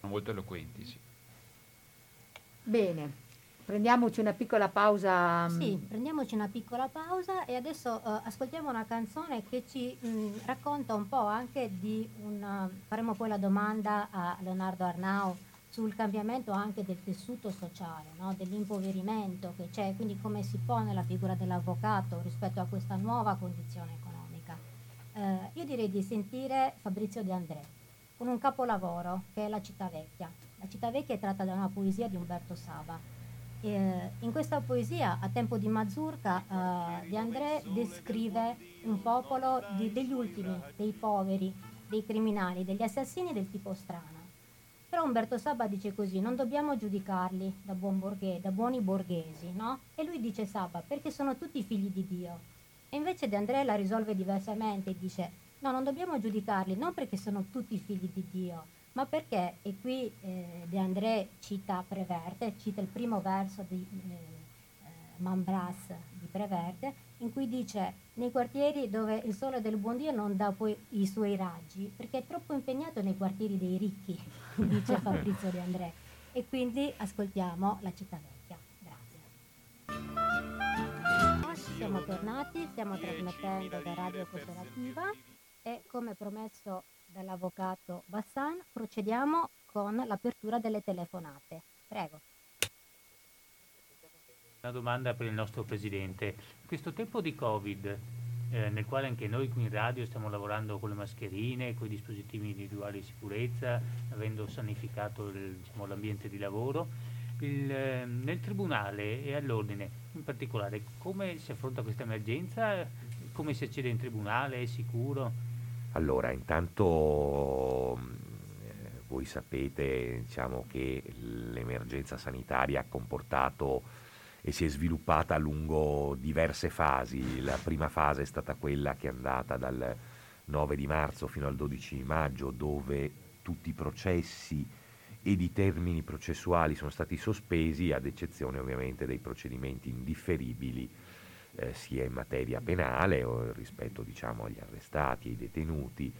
Sono molto eloquenti, sì. Bene, prendiamoci una piccola pausa. Mm. Sì, prendiamoci una piccola pausa e adesso uh, ascoltiamo una canzone che ci mh, mm, racconta un po' anche di un... faremo poi la domanda a Leonardo Arnau sul cambiamento anche del tessuto sociale, no? dell'impoverimento che c'è, quindi come si pone la figura dell'avvocato rispetto a questa nuova condizione economica. Eh, io direi di sentire Fabrizio De André con un capolavoro che è La città vecchia. La città vecchia è tratta da una poesia di Umberto Saba. Eh, in questa poesia, a tempo di Mazurka, eh, De André descrive un popolo di, degli ultimi, dei poveri, dei criminali, degli assassini del tipo strano però Umberto Saba dice così, non dobbiamo giudicarli da, buon borghe, da buoni borghesi, no? E lui dice Saba, perché sono tutti figli di Dio. E invece De André la risolve diversamente e dice, no, non dobbiamo giudicarli, non perché sono tutti figli di Dio, ma perché, e qui eh, De André cita Preverte, cita il primo verso di eh, eh Mambras di Preverte, in cui dice nei quartieri dove il sole del buon Dio non dà poi i suoi raggi, perché è troppo impegnato nei quartieri dei ricchi, dice Fabrizio De André. E quindi ascoltiamo La città vecchia. Grazie. Siamo tornati, stiamo trasmettendo da Radio Cooperativa e come promesso dall'avvocato Bassan procediamo con l'apertura delle telefonate. Prego. Una domanda per il nostro Presidente. In questo tempo di Covid, eh, nel quale anche noi qui in radio stiamo lavorando con le mascherine, con i dispositivi individuali di sicurezza, avendo sanificato il, diciamo, l'ambiente di lavoro, il, eh, nel Tribunale e all'Ordine, in particolare, come si affronta questa emergenza? Come si accede in Tribunale? È sicuro? Allora, intanto eh, voi sapete diciamo, che l'emergenza sanitaria ha comportato e si è sviluppata lungo diverse fasi. La prima fase è stata quella che è andata dal 9 di marzo fino al 12 di maggio, dove tutti i processi ed i termini processuali sono stati sospesi, ad eccezione ovviamente dei procedimenti indifferibili, eh, sia in materia penale o rispetto diciamo, agli arrestati e ai detenuti,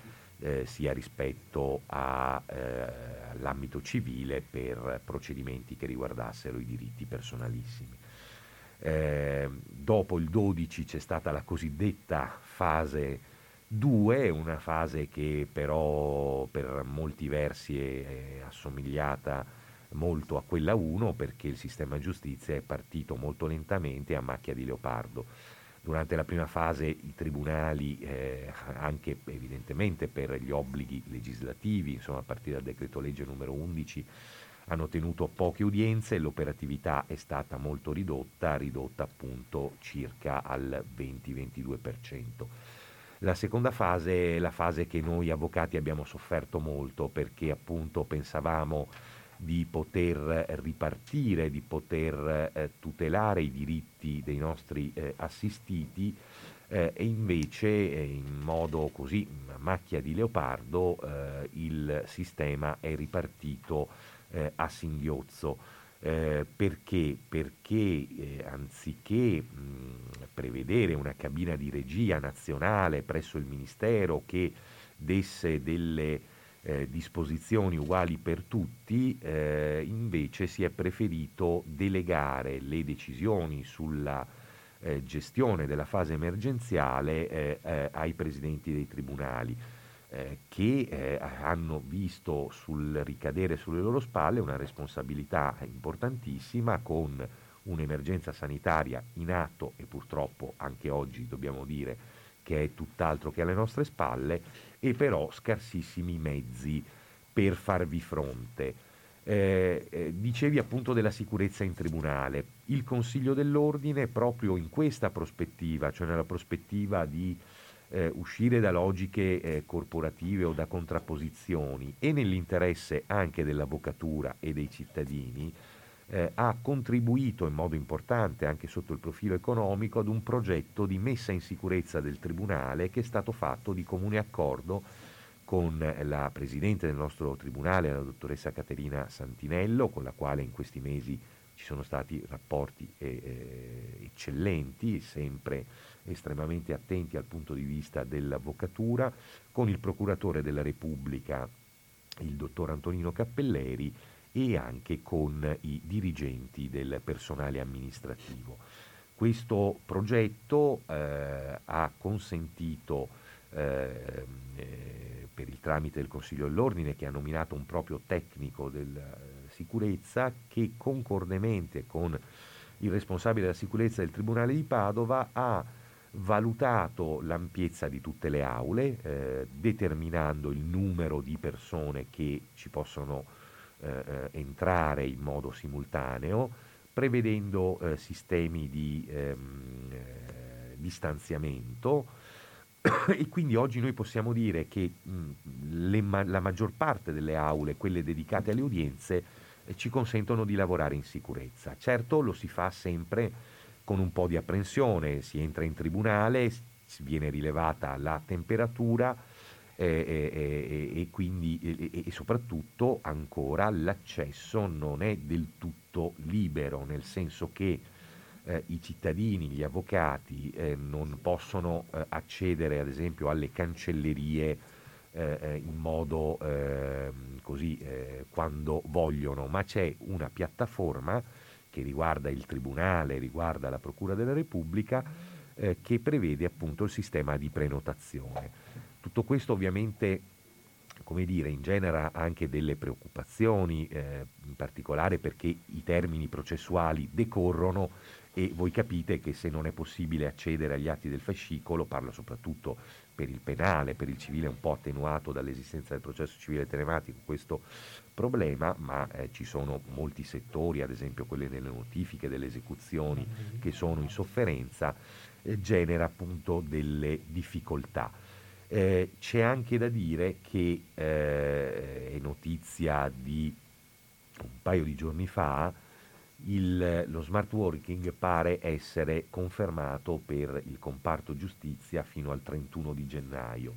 eh, sia rispetto a, eh, all'ambito civile per procedimenti che riguardassero i diritti personalissimi. Eh, dopo il 12 c'è stata la cosiddetta fase 2, una fase che però per molti versi è assomigliata molto a quella 1 perché il sistema giustizia è partito molto lentamente a macchia di leopardo. Durante la prima fase i tribunali, eh, anche evidentemente per gli obblighi legislativi, insomma a partire dal decreto legge numero 11, hanno tenuto poche udienze, l'operatività è stata molto ridotta, ridotta appunto circa al 20-22%. La seconda fase è la fase che noi avvocati abbiamo sofferto molto perché appunto pensavamo di poter ripartire, di poter eh, tutelare i diritti dei nostri eh, assistiti eh, e invece eh, in modo così macchia di leopardo eh, il sistema è ripartito eh, a singhiozzo. Perché? Perché anziché mh, prevedere una cabina di regia nazionale presso il Ministero che desse delle eh, disposizioni uguali per tutti, eh, invece si è preferito delegare le decisioni sulla eh, gestione della fase emergenziale ai presidenti dei tribunali eh, che eh, hanno visto sul ricadere sulle loro spalle una responsabilità importantissima con un'emergenza sanitaria in atto e purtroppo anche oggi dobbiamo dire che è tutt'altro che alle nostre spalle e però scarsissimi mezzi per farvi fronte. Eh, eh, dicevi appunto della sicurezza in tribunale. Il Consiglio dell'Ordine proprio in questa prospettiva, cioè nella prospettiva di eh, uscire da logiche eh, corporative o da contrapposizioni e nell'interesse anche dell'avvocatura e dei cittadini, eh, ha contribuito in modo importante anche sotto il profilo economico ad un progetto di messa in sicurezza del Tribunale che è stato fatto di comune accordo con la Presidente del nostro Tribunale, la dottoressa Caterina Santinello, con la quale in questi mesi ci sono stati rapporti eh, eccellenti, sempre estremamente attenti al punto di vista dell'avvocatura, con il procuratore della Repubblica, il dottor Antonino Cappelleri, e anche con i dirigenti del personale amministrativo. Questo progetto eh, ha consentito eh, eh, per il tramite del Consiglio dell'Ordine che ha nominato un proprio tecnico della sicurezza che concordemente con il responsabile della sicurezza del Tribunale di Padova ha valutato l'ampiezza di tutte le aule, eh, determinando il numero di persone che ci possono eh, eh entrare in modo simultaneo, prevedendo eh, sistemi di ehm, eh, distanziamento e quindi oggi noi possiamo dire che mh, le, la maggior parte delle aule, quelle dedicate alle udienze, eh, ci consentono di lavorare in sicurezza. Certo lo si fa sempre con un po' di apprensione, si entra in tribunale, viene rilevata la temperatura, e, e, quindi e, e, soprattutto ancora l'accesso non è del tutto libero, nel senso che eh, i cittadini, gli avvocati eh, non possono eh, accedere ad esempio alle cancellerie eh, eh, in modo ehm, così eh, quando vogliono, ma c'è una piattaforma che riguarda il Tribunale, riguarda la Procura della Repubblica, che prevede appunto il sistema di prenotazione. Tutto questo ovviamente come dire, ingenera anche delle preoccupazioni, eh, in particolare perché i termini processuali decorrono e voi capite che se non è possibile accedere agli atti del fascicolo, parlo soprattutto per il penale, per il civile un po' attenuato dall'esistenza del processo civile telematico questo problema, ma eh, ci sono molti settori, ad esempio quelli delle notifiche, delle esecuzioni, che sono in sofferenza, eh, genera appunto delle difficoltà. Eh, c'è anche da dire che eh, è notizia di un paio di giorni fa, il, lo smart working pare essere confermato per il comparto giustizia fino al 31 di gennaio.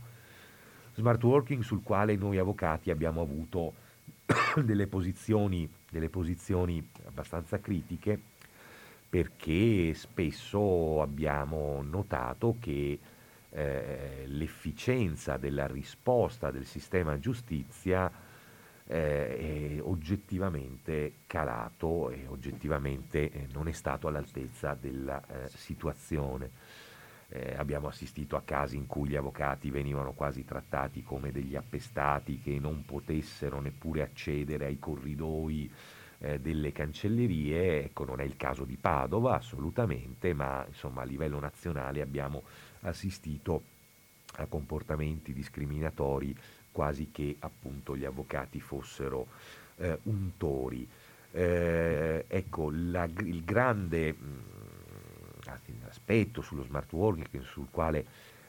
Smart working sul quale noi avvocati abbiamo avuto delle posizioni, delle posizioni abbastanza critiche perché spesso abbiamo notato che eh, l'efficienza della risposta del sistema giustizia eh, è oggettivamente calato e oggettivamente eh, non è stato all'altezza della eh, situazione. Eh, abbiamo assistito a casi in cui gli avvocati venivano quasi trattati come degli appestati che non potessero neppure accedere ai corridoi eh, delle cancellerie, ecco non è il caso di Padova assolutamente, ma insomma a livello nazionale abbiamo assistito a comportamenti discriminatori quasi che appunto gli avvocati fossero eh, untori. Eh, ecco, la, il grande mh, mm, aspetto sullo smart working sul quale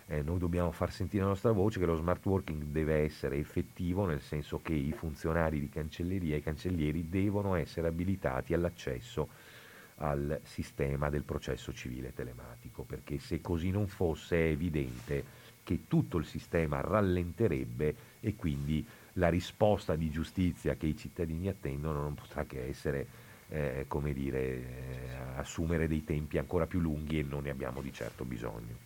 eh, noi dobbiamo far sentire la nostra voce che lo smart working deve essere effettivo nel senso che i funzionari di cancelleria e i cancellieri devono essere abilitati all'accesso al sistema del processo civile telematico, perché se così non fosse è evidente che tutto il sistema rallenterebbe e quindi la risposta di giustizia che i cittadini attendono non potrà che essere, eh, come dire, eh, assumere dei tempi ancora più lunghi e non ne abbiamo di certo bisogno.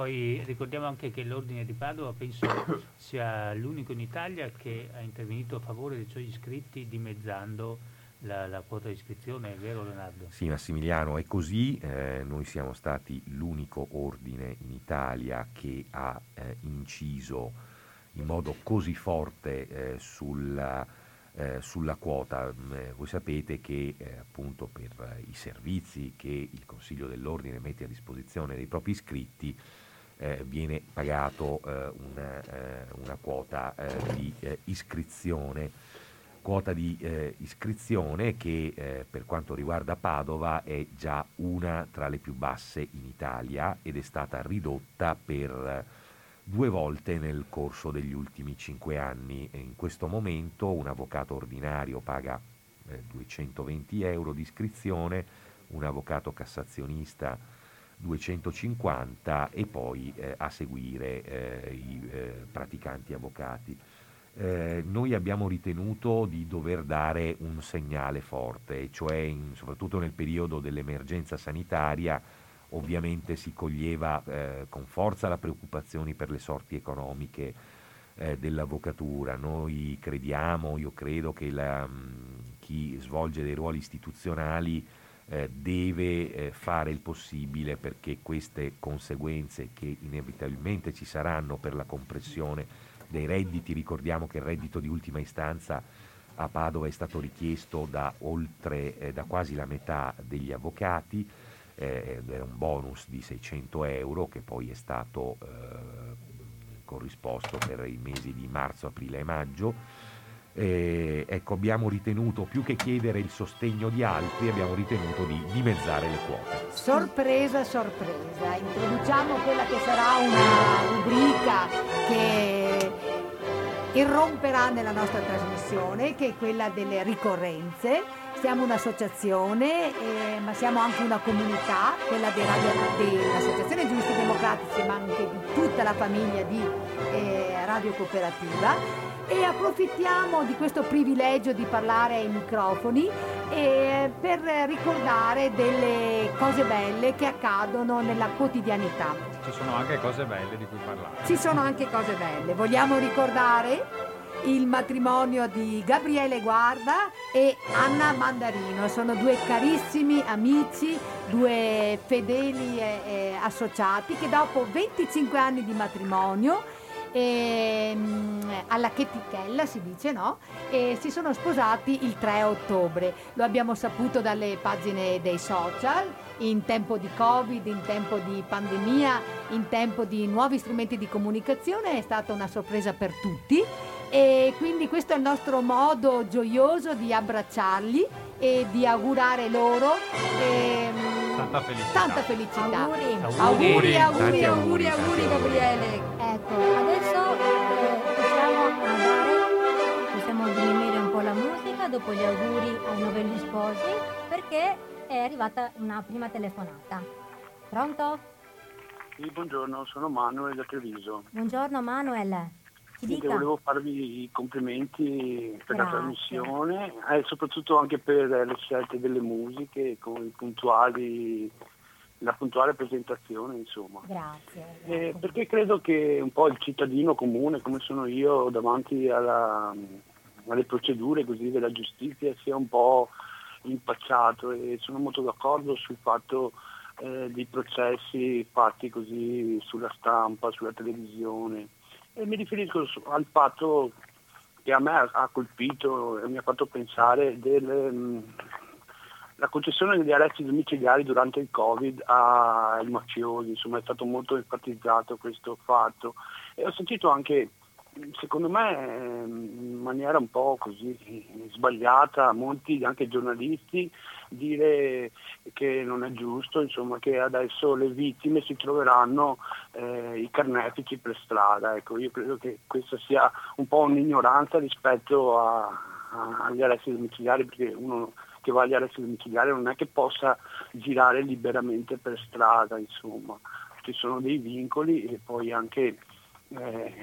Poi ricordiamo anche che l'Ordine di Padova penso sia l'unico in Italia che ha intervenuto a favore dei suoi iscritti dimezzando la, la, quota di iscrizione, è vero Leonardo? Sì Massimiliano, è così, eh, noi siamo stati l'unico ordine in Italia che ha eh, inciso in modo così forte eh, sulla, eh, sulla, quota. Mm, eh, voi sapete che eh, appunto per i servizi che il Consiglio dell'Ordine mette a disposizione dei propri iscritti viene pagato una, una, quota di iscrizione quota di eh, iscrizione che eh, per quanto riguarda Padova è già una tra le più basse in Italia ed è stata ridotta per eh, due volte nel corso degli ultimi cinque anni. In questo momento un avvocato ordinario paga 220 eh, euro di iscrizione, un avvocato cassazionista 250 e poi eh, a seguire eh, i praticanti avvocati. eh, noi abbiamo ritenuto di dover dare un segnale forte, cioè in, soprattutto nel periodo dell'emergenza sanitaria ovviamente si coglieva eh, con forza la preoccupazione per le sorti economiche eh, dell'avvocatura. Noi crediamo, io credo che la, mh, chi svolge dei ruoli istituzionali eh, deve eh, fare il possibile perché queste conseguenze che inevitabilmente ci saranno per la compressione dei redditi, ricordiamo che il reddito di ultima istanza a Padova è stato richiesto da, oltre, eh, da quasi la metà degli avvocati, eh, era un bonus di 600 euro che poi è stato eh, corrisposto per i mesi di marzo, aprile e maggio eh, ecco, abbiamo ritenuto, più che chiedere il sostegno di altri, abbiamo ritenuto di dimezzare le quote. Sorpresa, sorpresa, introduciamo quella che sarà una rubrica che irromperà nella nostra trasmissione, che è quella delle ricorrenze. Siamo un'associazione, eh, ma siamo anche una comunità, quella dell'Associazione Giuristi Democratici, ma anche di tutta la famiglia di eh, Radio Cooperativa e approfittiamo di questo privilegio di parlare ai microfoni eh, per ricordare delle cose belle che accadono nella quotidianità. Ci sono anche cose belle di cui parlare. Ci sono anche cose belle. Vogliamo ricordare il matrimonio di Gabriele Guarda e Anna Mandarino. Sono due carissimi amici, due fedeli eh, eh associati che dopo 25 anni di matrimonio e, ehm, alla chetichella si dice no, e si sono sposati il 3 ottobre. Lo abbiamo saputo dalle pagine dei social, in tempo di Covid, in tempo di pandemia, in tempo di nuovi strumenti di comunicazione, è stata una sorpresa per tutti. E quindi questo è il nostro modo gioioso di abbracciarli e di augurare loro ehm, tanta felicità. Tanta felicità. Auguri. Auguri, auguri, auguri, auguri, auguri Gabriele. Ecco, adesso eh, possiamo andare, possiamo diminuire un po' la musica dopo gli auguri ai novelli sposi perché è arrivata una prima telefonata. Pronto? Sì, buongiorno, sono Manuel da Treviso. Buongiorno Manuel. Sì, volevo farvi i complimenti per Grazie. la trasmissione e soprattutto anche per le scelte delle musiche con puntuali, la puntuale presentazione, insomma. Grazie. grazie. Eh, perché credo che un po' il cittadino comune, come sono io, davanti alla, alle procedure così della giustizia, sia un po' impacciato e sono molto d'accordo sul fatto eh, dei processi fatti così sulla stampa, sulla televisione e mi riferisco al fatto che a me ha colpito e mi ha fatto pensare della mm, concessione degli arresti domiciliari durante il Covid ai mafiosi, insomma è stato molto enfatizzato questo fatto. E ho sentito anche secondo me in maniera un po' così sbagliata molti anche giornalisti dire che non è giusto, insomma, che adesso le vittime si troveranno eh, i carnefici per strada. Ecco, io credo che questa sia un po' un'ignoranza rispetto a, a, agli arresti domiciliari, perché uno che va agli arresti domiciliari non è che possa girare liberamente per strada, insomma. Ci sono dei vincoli e poi anche eh,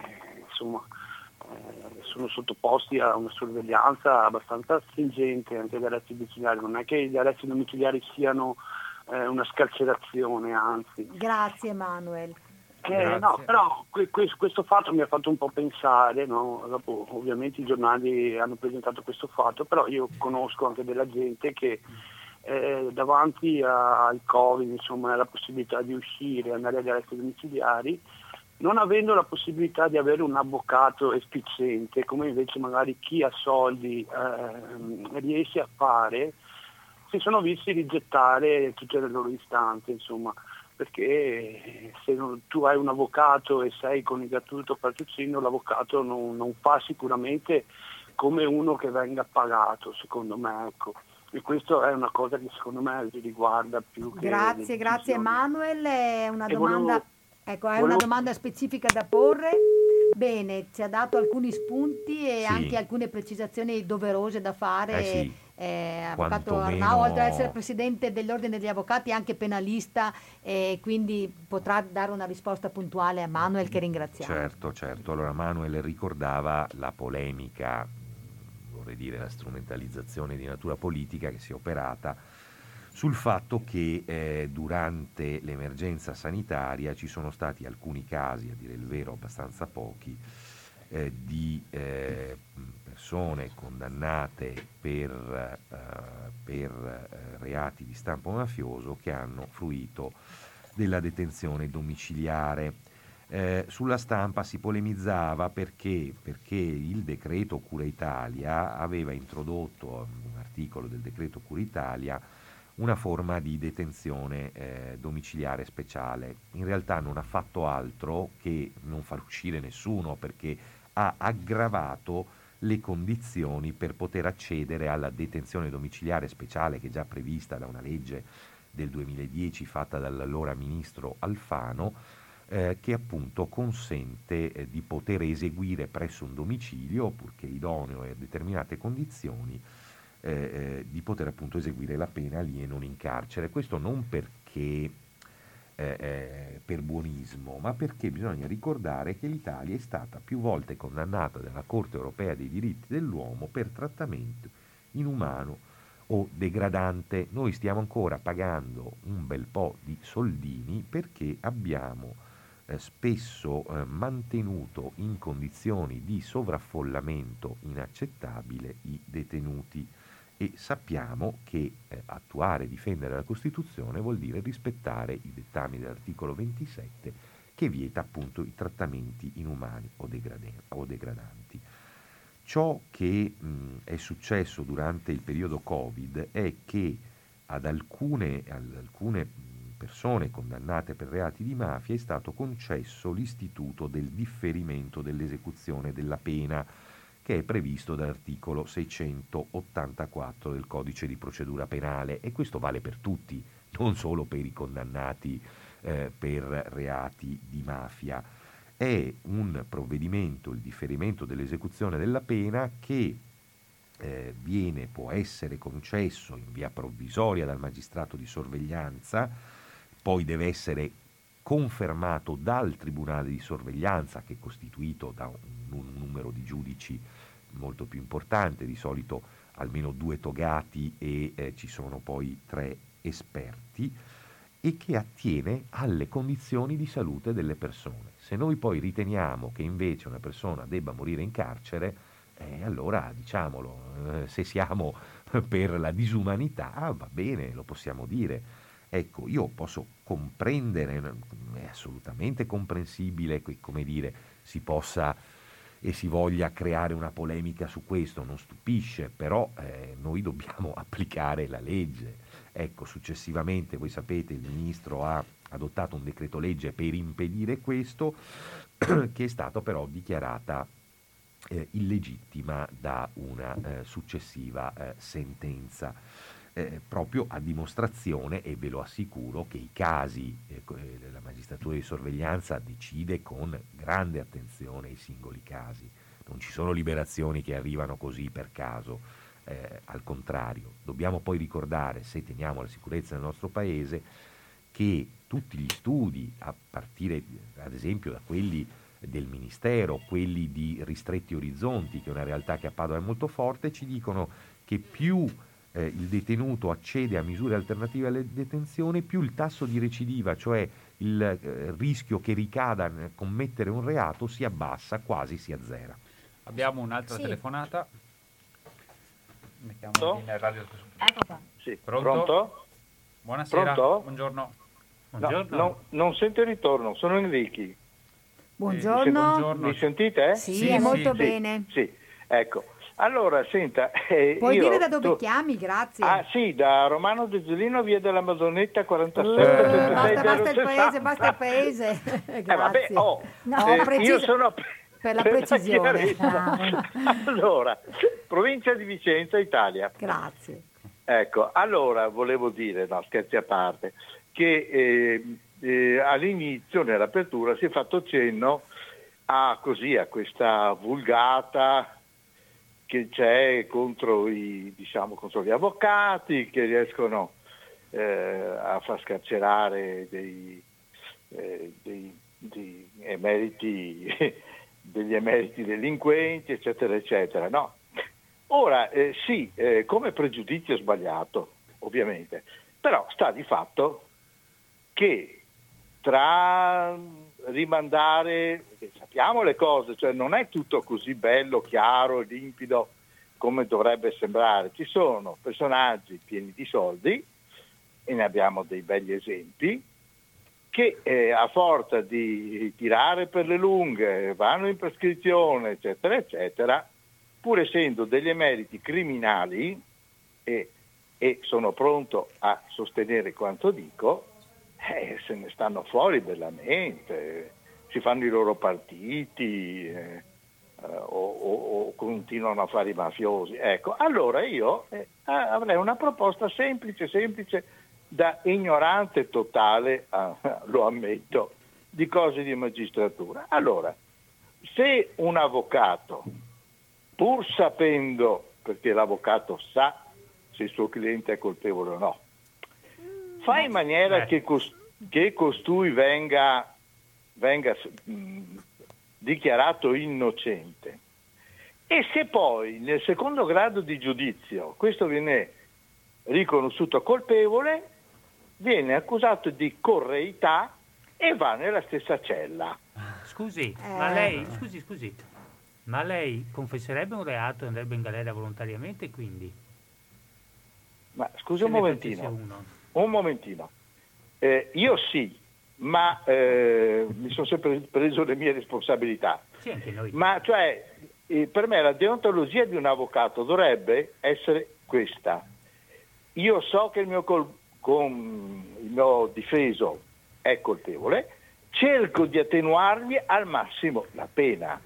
insomma, eh, sono sottoposti a una sorveglianza abbastanza stringente anche gli arresti domiciliari, non è che gli arresti domiciliari siano eh, una scarcerazione, anzi. Grazie Manuel. Eh, no, però que- que- questo fatto mi ha fatto un po' pensare, no? Dopo, ovviamente i giornali hanno presentato questo fatto, però io conosco anche della gente che eh, davanti al Covid, insomma, alla possibilità di uscire, andare agli arresti domiciliari, non avendo la possibilità di avere un avvocato efficiente, come invece magari chi ha soldi eh, riesce a fare, si sono visti rigettare tutte le loro istanze, insomma, perché se non, tu hai un avvocato e sei con il gratuito patrocinio, l'avvocato non, non, fa sicuramente come uno che venga pagato, secondo me. Ecco. E questa è una cosa che secondo me riguarda più che... Grazie, grazie Emanuele. Una domanda... Volevo Ecco, hai una domanda specifica da porre? Bene, ci ha dato alcuni spunti e sì. anche alcune precisazioni doverose da fare eh sì. eh, avvocato Arnau, oltre ad essere presidente dell'Ordine degli Avvocati, è anche penalista e quindi potrà dare una risposta puntuale a Manuel che ringraziamo. Certo, certo. Allora Manuel ricordava la polemica, vorrei dire la strumentalizzazione di natura politica che si è operata sul fatto che eh, durante l'emergenza sanitaria ci sono stati alcuni casi, a dire il vero abbastanza pochi, eh, di eh, persone condannate per, eh, per eh, reati di stampo mafioso che hanno fruito della detenzione domiciliare. Eh, sulla stampa si polemizzava perché, perché, il decreto Cura Italia aveva introdotto, un articolo del decreto Cura Italia, una forma di detenzione eh, domiciliare speciale. In realtà non ha fatto altro che non far uscire nessuno perché ha aggravato le condizioni per poter accedere alla detenzione domiciliare speciale che è già prevista da una legge del 2010 fatta dall'allora ministro Alfano, eh, che appunto consente eh, di poter eseguire presso un domicilio, purché idoneo e a determinate condizioni, eh, eh di poter appunto eseguire la pena lì e non in carcere. Questo non perché eh, eh, per buonismo, ma perché bisogna ricordare che l'Italia è stata più volte condannata dalla Corte europea dei diritti dell'uomo per trattamento inumano o degradante. Noi stiamo ancora pagando un bel po' di soldini perché abbiamo eh, spesso eh, mantenuto in condizioni di sovraffollamento inaccettabile i detenuti e sappiamo che eh, attuare e difendere la Costituzione vuol dire rispettare i dettami dell'articolo 27 che vieta appunto i trattamenti inumani o, degraden- o degradanti. Ciò che mh, è successo durante il periodo Covid è che ad alcune, ad alcune persone condannate per reati di mafia è stato concesso l'istituto del differimento dell'esecuzione della pena che è previsto dall'articolo 684 del codice di procedura penale e questo vale per tutti, non solo per i condannati eh, per reati di mafia. È un provvedimento, il differimento dell'esecuzione della pena che eh, viene, può essere concesso in via provvisoria dal magistrato di sorveglianza, poi deve essere confermato dal tribunale di sorveglianza che è costituito da un, un numero di giudici molto più importante, di solito almeno due togati e eh, ci sono poi tre esperti, e che attiene alle condizioni di salute delle persone. Se noi poi riteniamo che invece una persona debba morire in carcere, eh, allora diciamolo, eh, se siamo per la disumanità, va bene, lo possiamo dire. Ecco, io posso comprendere, è assolutamente comprensibile, come dire, si possa e si voglia creare una polemica su questo, non stupisce, però eh, noi dobbiamo applicare la legge. Ecco, successivamente, voi sapete, il Ministro ha adottato un decreto legge per impedire questo, che è stato però dichiarata eh, illegittima da una eh, successiva eh, sentenza eh, proprio a dimostrazione, e ve lo assicuro, che i casi, eh, la magistratura di sorveglianza decide con grande attenzione i singoli casi. Non ci sono liberazioni che arrivano così per caso, eh, al contrario. Dobbiamo poi ricordare, se teniamo la sicurezza del nostro Paese, che tutti gli studi, a partire ad esempio da quelli del Ministero, quelli di Ristretti Orizzonti, che è una realtà che a Padova è molto forte, ci dicono che più eh, il detenuto accede a misure alternative alla detenzione, più il tasso di recidiva, cioè il eh, rischio che ricada nel commettere un reato, si abbassa, quasi si azzera. Abbiamo un'altra sì. telefonata. Mettiamo in radio. Ecco qua. Sì. Pronto? Pronto? Buonasera. Pronto? Buongiorno. Buongiorno. No, no, non sento il ritorno, sono Enrichi. Buongiorno. Eh, buongiorno. Mi sentite? Sì, Sì, molto sì. bene. Sì, ecco. Allora, senta... eh, Puoi io- dire da dove tu- chiami? Grazie. Ah sì, da Romano De Giulino, via della Madonnetta 47 Eh, 76 basta, basta il 060. paese, basta il paese. Eh, Grazie. vabbè, oh, No, eh, preciso- io sono per la per precisione. chiarezza. allora, provincia di Vicenza, Italia. Grazie. Ecco, allora volevo dire, no scherzi a parte, che eh, eh, all'inizio, nell'apertura, si è fatto cenno a, così, a questa vulgata che c'è contro, i, diciamo, contro gli avvocati che riescono eh, a far scarcerare dei, eh, dei, dei emeriti, degli emeriti delinquenti, eccetera, eccetera. No. Ora, eh, sì, eh, come pregiudizio sbagliato, ovviamente, però sta di fatto che tra rimandare, sappiamo le cose, cioè non è tutto così bello, chiaro, limpido come dovrebbe sembrare. Ci sono personaggi pieni di soldi, e ne abbiamo dei begli esempi, che eh, a forza di tirare per le lunghe, vanno in prescrizione, eccetera, eccetera, pur essendo degli emeriti criminali, e, e sono pronto a sostenere quanto dico, eh, se ne stanno fuori bellamente, si fanno i loro partiti eh, o, o, o, continuano a fare i mafiosi. Ecco, allora io eh, avrei una proposta semplice, semplice, da ignorante totale, lo ammetto, di cose di magistratura. Allora, se un avvocato, pur sapendo, perché l'avvocato sa se il suo cliente è colpevole o no, fa in maniera che, cost- che costui venga, venga mh, dichiarato innocente. E se poi nel secondo grado di giudizio questo viene riconosciuto colpevole, viene accusato di correità e va nella stessa cella. Scusi, eh. ma lei, scusi, scusi, ma lei confesserebbe un reato e andrebbe in galera volontariamente quindi? Ma scusi un momentino, un momentino. Eh, io sì, ma eh, mi sono sempre preso le mie responsabilità. Ma cioè, eh, per me la deontologia di un avvocato dovrebbe essere questa. Io so che il mio, col- il mio difeso è colpevole, cerco di attenuargli al massimo la pena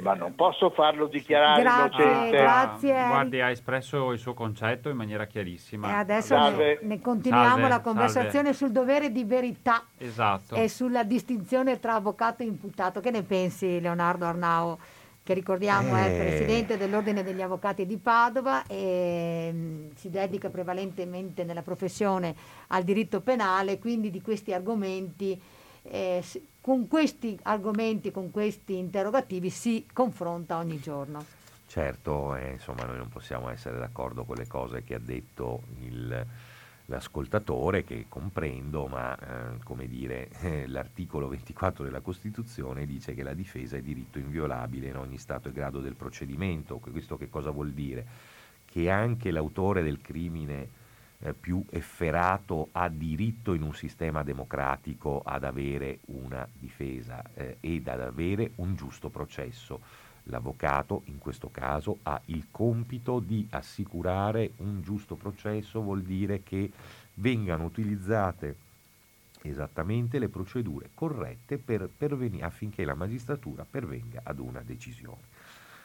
ma non posso farlo dichiarare grazie, innocente. Grazie. Guardi, ha espresso il suo concetto in maniera chiarissima. E adesso ne, ne, continuiamo salve, la conversazione salve. sul dovere di verità esatto. e sulla distinzione tra avvocato e imputato. Che ne pensi, Leonardo Arnao? Che ricordiamo eh. è presidente dell'Ordine degli Avvocati di Padova e mh, mm, si dedica prevalentemente nella professione al diritto penale, quindi di questi argomenti eh, con questi argomenti, con questi interrogativi si confronta ogni giorno. Certo, eh, insomma noi non possiamo essere d'accordo con le cose che ha detto il, l'ascoltatore, che comprendo, ma eh, come dire, eh, l'articolo 24 della Costituzione dice che la difesa è diritto inviolabile in ogni stato e grado del procedimento. Questo che cosa vuol dire? Che anche l'autore del crimine eh, più efferato ha diritto in un sistema democratico ad avere una difesa eh, ed ad avere un giusto processo. L'avvocato in questo caso ha il compito di assicurare un giusto processo, vuol dire che vengano utilizzate esattamente le procedure corrette per perveni- affinché la magistratura pervenga ad una decisione.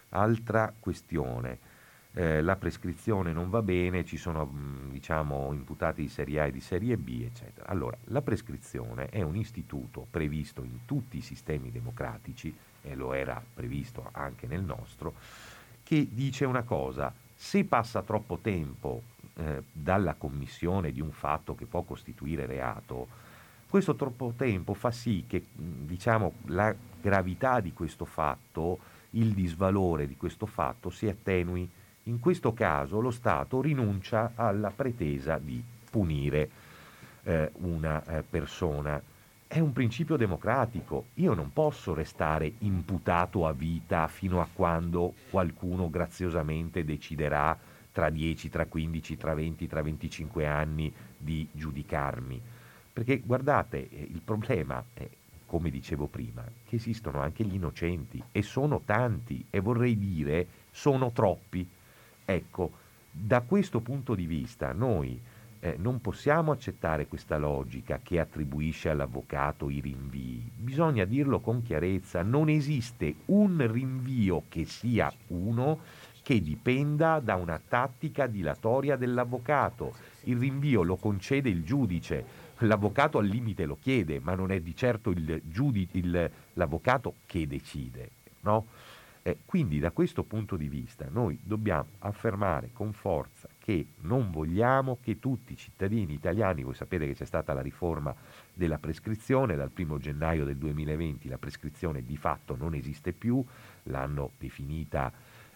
Altra questione eh, la prescrizione non va bene, ci sono mh, diciamo, imputati di serie A e di serie B, eccetera. Allora, la prescrizione è un istituto previsto in tutti i sistemi democratici, e lo era previsto anche nel nostro, che dice una cosa, se passa troppo tempo eh, dalla commissione di un fatto che può costituire reato, questo troppo tempo fa sì che diciamo, la gravità di questo fatto, il disvalore di questo fatto si attenui in questo caso lo Stato rinuncia alla pretesa di punire eh, una eh, persona. È un principio democratico. Io non posso restare imputato a vita fino a quando qualcuno graziosamente deciderà tra 10, tra 15, tra 20, tra 25 anni di giudicarmi. Perché guardate, eh, il problema è, come dicevo prima, che esistono anche gli innocenti e sono tanti e vorrei dire sono troppi. Ecco, da questo punto di vista noi eh, non possiamo accettare questa logica che attribuisce all'avvocato i rinvii. Bisogna dirlo con chiarezza, non esiste un rinvio che sia uno che dipenda da una tattica dilatoria dell'avvocato. Il rinvio lo concede il giudice, l'avvocato al limite lo chiede, ma non è di certo il giudice, il, l'avvocato che decide. No? Eh, quindi da questo punto di vista noi dobbiamo affermare con forza che non vogliamo che tutti i cittadini italiani, voi sapete che c'è stata la riforma della prescrizione, dal 1 gennaio del 2020 la prescrizione di fatto non esiste più, l'hanno definita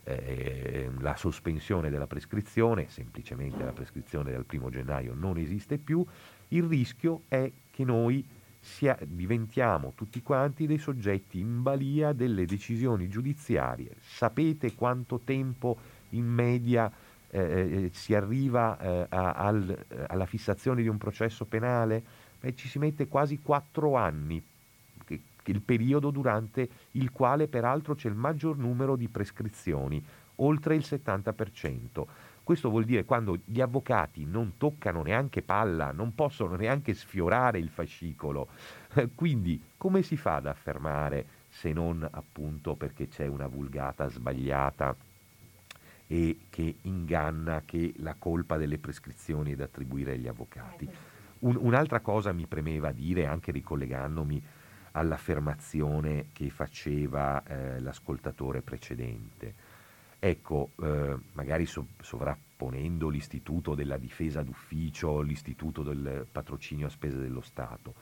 eh, la sospensione della prescrizione, semplicemente la prescrizione dal 1 gennaio non esiste più, il rischio è che noi sia, diventiamo tutti quanti dei soggetti in balia delle decisioni giudiziarie. Sapete quanto tempo in media eh, eh si arriva eh, a, al, alla fissazione di un processo penale? Beh, ci si mette quasi quattro anni, che, che il periodo durante il quale peraltro c'è il maggior numero di prescrizioni, oltre il 70%. Questo vuol dire quando gli avvocati non toccano neanche palla, non possono neanche sfiorare il fascicolo. Quindi come si fa ad affermare se non appunto perché c'è una vulgata sbagliata e che inganna che la colpa delle prescrizioni è da attribuire agli avvocati? Un, un'altra cosa mi premeva dire, anche ricollegandomi all'affermazione che faceva eh, l'ascoltatore precedente Ecco, eh, magari so- sovrapponendo l'istituto della difesa d'ufficio, l'istituto del patrocinio a spese dello Stato,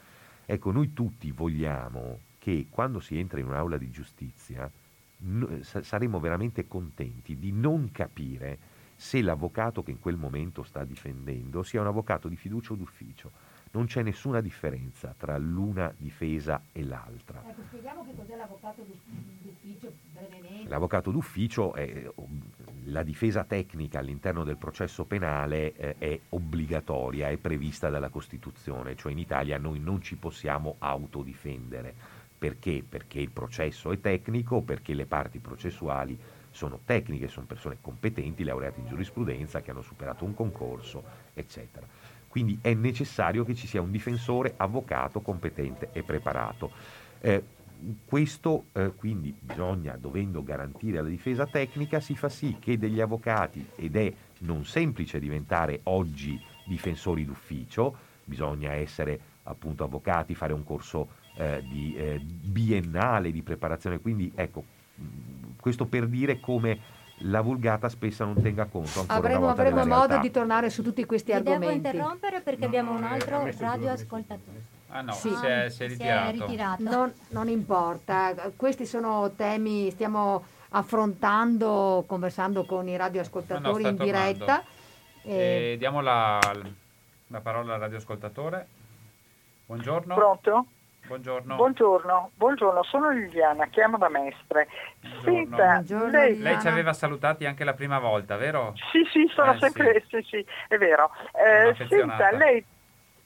ecco, noi tutti vogliamo che quando si entra in un'aula di giustizia no, sa- saremo veramente contenti di non capire se l'avvocato che in quel momento sta difendendo sia un avvocato di fiducia o d'ufficio non c'è nessuna differenza tra l'una difesa e l'altra. Ecco, spieghiamo che cos'è l'avvocato d'ufficio brevemente. L'avvocato d'ufficio è la difesa tecnica all'interno del processo penale eh, è obbligatoria, è prevista dalla Costituzione, cioè in Italia noi non ci possiamo autodifendere. Perché? Perché il processo è tecnico, perché le parti processuali sono tecniche, sono persone competenti, laureate in giurisprudenza, che hanno superato un concorso, eccetera. Quindi è necessario che ci sia un difensore avvocato competente e preparato. Eh, questo eh, quindi bisogna, dovendo garantire la difesa tecnica, si fa sì che degli avvocati, ed è non semplice diventare oggi difensori d'ufficio, bisogna essere appunto avvocati, fare un corso eh, di, eh, biennale di preparazione, quindi ecco, questo per dire come la vulgata spesso non tenga conto ancora avremo, avremo modo di tornare su tutti questi Ti argomenti devo interrompere perché no, abbiamo un altro radioascoltatore Ah no, sì. si, è, si, è, ritirato. Si è ritirato. Non, non, importa, questi sono temi, stiamo affrontando, conversando con i radioascoltatori no, no, in diretta. E... E diamo la, la parola al radioascoltatore. Buongiorno. Pronto? Buongiorno. Buongiorno, buongiorno, sono Liliana, chiamo da Mestre. Senta, Buongiorno, lei... lei... ci aveva salutati anche la prima volta, vero? Sì, sì, sono eh, sempre, sì. sì, sì, è vero. Eh, senta, lei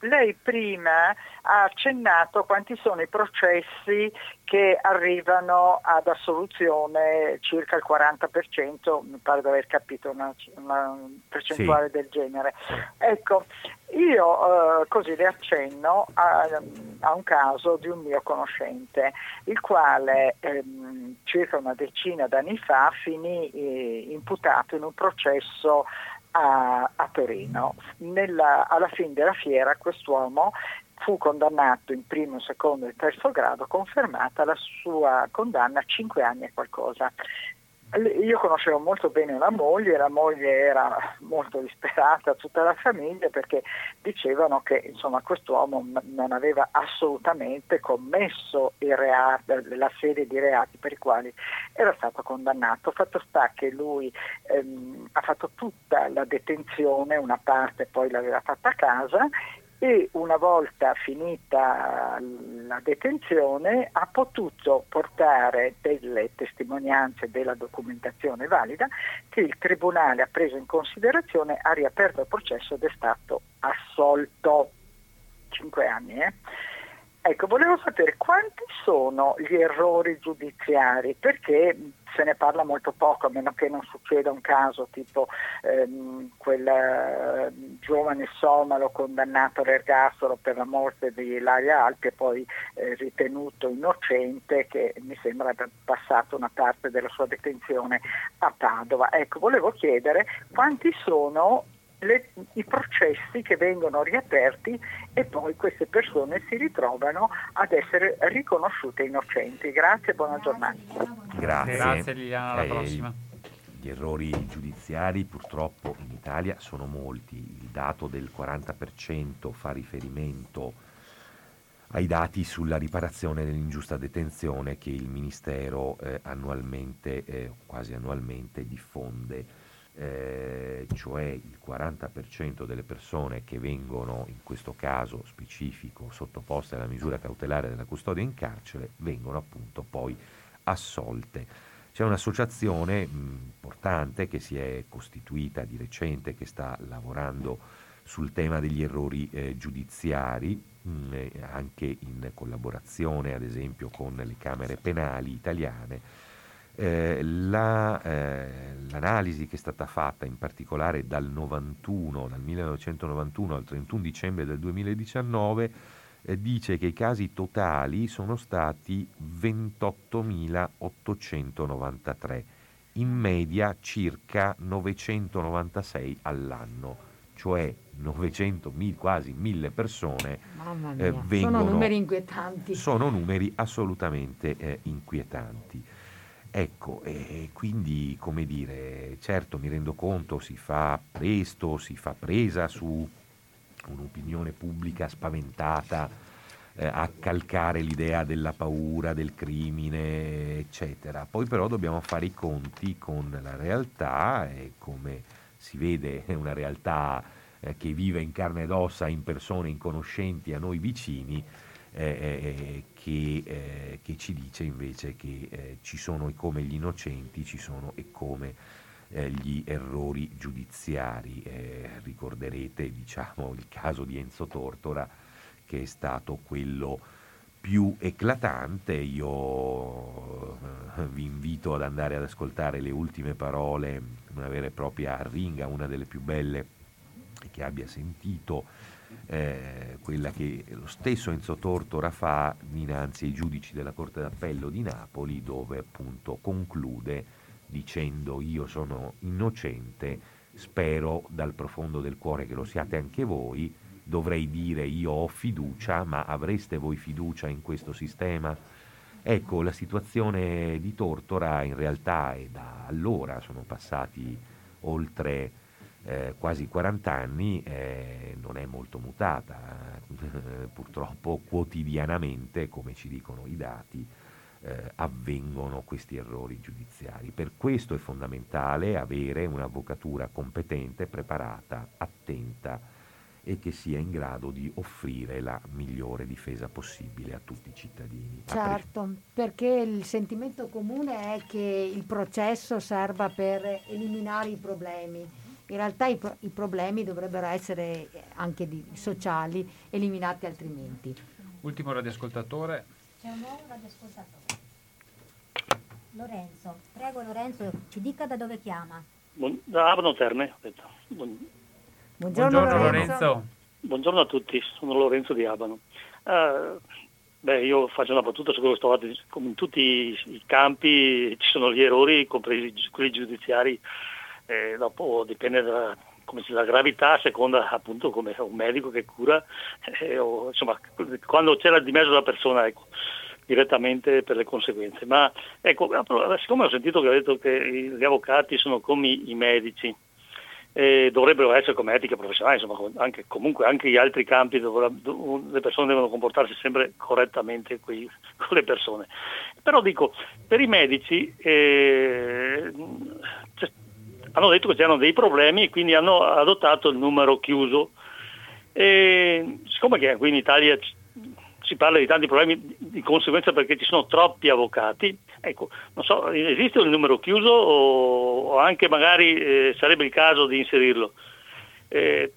lei prima ha accennato quanti sono i processi che arrivano ad assoluzione, circa il 40%, mi pare di aver capito una, una percentuale sì. del genere. Ecco, io eh, così le accenno a, a, un caso di un mio conoscente, il quale ehm, circa una decina d'anni fa finì eh, imputato in un processo a, a Torino. Nella, alla fine della fiera quest'uomo fu condannato in primo, secondo e terzo grado, confermata la sua condanna a 5 anni e qualcosa. Io conoscevo molto bene la moglie, la moglie era molto disperata, tutta la famiglia, perché dicevano che insomma, quest'uomo non aveva assolutamente commesso reati, la serie di reati per i quali era stato condannato. Fatto sta che lui ehm, ha fatto tutta la detenzione, una parte poi l'aveva fatta a casa e una volta finita la detenzione ha potuto portare delle testimonianze della documentazione valida che il Tribunale ha preso in considerazione, ha riaperto il processo ed è stato assolto. Cinque anni, eh? Ecco, volevo sapere quanti sono gli errori giudiziari, perché se ne parla molto poco, a meno che non succeda un caso tipo ehm, quel eh, giovane somalo condannato all'ergastolo per la morte di Ilaria Alpi e poi eh, ritenuto innocente che mi sembra aver passato una parte della sua detenzione a Padova. Ecco, volevo chiedere quanti sono le, i processi che vengono riaperti e poi queste persone si ritrovano ad essere riconosciute innocenti. Grazie, buona giornata. Grazie. Grazie Liliana, alla Eh, prossima. Gli errori giudiziari purtroppo in Italia sono molti. Il dato del 40% fa riferimento ai dati sulla riparazione dell'ingiusta detenzione che il Ministero eh, annualmente, eh, quasi annualmente, diffonde. Eh, cioè il 40% delle persone che vengono, in questo caso specifico, sottoposte alla misura cautelare della custodia in carcere, vengono appunto poi assolte. C'è un'associazione importante che si è costituita di recente, che sta lavorando sul tema degli errori eh, giudiziari, mh, anche in collaborazione ad esempio con le Camere penali italiane. Eh, la, eh, l'analisi che è stata fatta in particolare dal 91, dal 1991 al 31 dicembre del 2019 eh, dice che i casi totali sono stati 28.893, in media circa 996 all'anno, cioè 900, mil- quasi 1000 persone Mamma eh, vengono, sono numeri inquietanti. sono numeri assolutamente eh, inquietanti. Ecco, e quindi come dire, certo mi rendo conto, si fa presto, si fa presa su un'opinione pubblica spaventata eh, a calcare l'idea della paura, del crimine, eccetera. Poi però dobbiamo fare i conti con la realtà e come si vede è una realtà eh, che vive in carne ed ossa in persone inconoscenti a noi vicini, eh, eh, che, eh, che ci dice invece che eh, ci sono e come gli innocenti, ci sono e come eh, gli errori giudiziari. Eh, ricorderete diciamo, il caso di Enzo Tortora che è stato quello più eclatante. Io eh, vi invito ad andare ad ascoltare le ultime parole, una vera e propria arringa, una delle più belle che abbia sentito, eh, quella che lo stesso Enzo Tortora fa dinanzi ai giudici della Corte d'Appello di Napoli, dove appunto conclude dicendo io sono innocente, spero dal profondo del cuore che lo siate anche voi, dovrei dire io ho fiducia, ma avreste voi fiducia in questo sistema? Ecco, la situazione di Tortora in realtà è da allora, sono passati oltre eh, quasi 40 anni, eh, non è molto mutata. Purtroppo quotidianamente, come ci dicono i dati, eh, avvengono questi errori giudiziari. Per questo è fondamentale avere un'avvocatura competente, preparata, attenta e che sia in grado di offrire la migliore difesa possibile a tutti i cittadini. Certo, perché il sentimento comune è che il processo serva per eliminare i problemi. In realtà i, pro- i problemi dovrebbero essere eh, anche di- sociali, eliminati altrimenti. Ultimo radioascoltatore. C'è un nuovo radioascoltatore. Lorenzo, prego Lorenzo, ci dica da dove chiama. Buon- da Abano Terme. Buon- Buongiorno, Lorenzo. Buongiorno a tutti, sono Lorenzo di Abano. Eh, beh, io faccio una battuta su quello che sto fatto, come in tutti i, campi ci sono gli errori, compresi quelli giudiziari, eh, dopo dipende dalla, come dalla gravità, a seconda appunto come un medico che cura, eh, o, insomma, quando c'era di mezzo la persona, ecco, direttamente per le conseguenze. Ma ecco, siccome ho sentito che ha detto che gli avvocati sono come i- medici, eh, dovrebbero essere come etica professionale, insomma, anche, comunque anche gli altri campi dove la- le persone devono comportarsi sempre correttamente coi- con le persone. Però dico, per i medici eh, hanno detto che c'erano dei problemi e quindi hanno adottato il numero chiuso. E siccome qui in Italia si parla di tanti problemi di conseguenza perché ci sono troppi avvocati, ecco, non so, esiste un numero chiuso o, o anche magari eh, sarebbe il caso di inserirlo? Eh,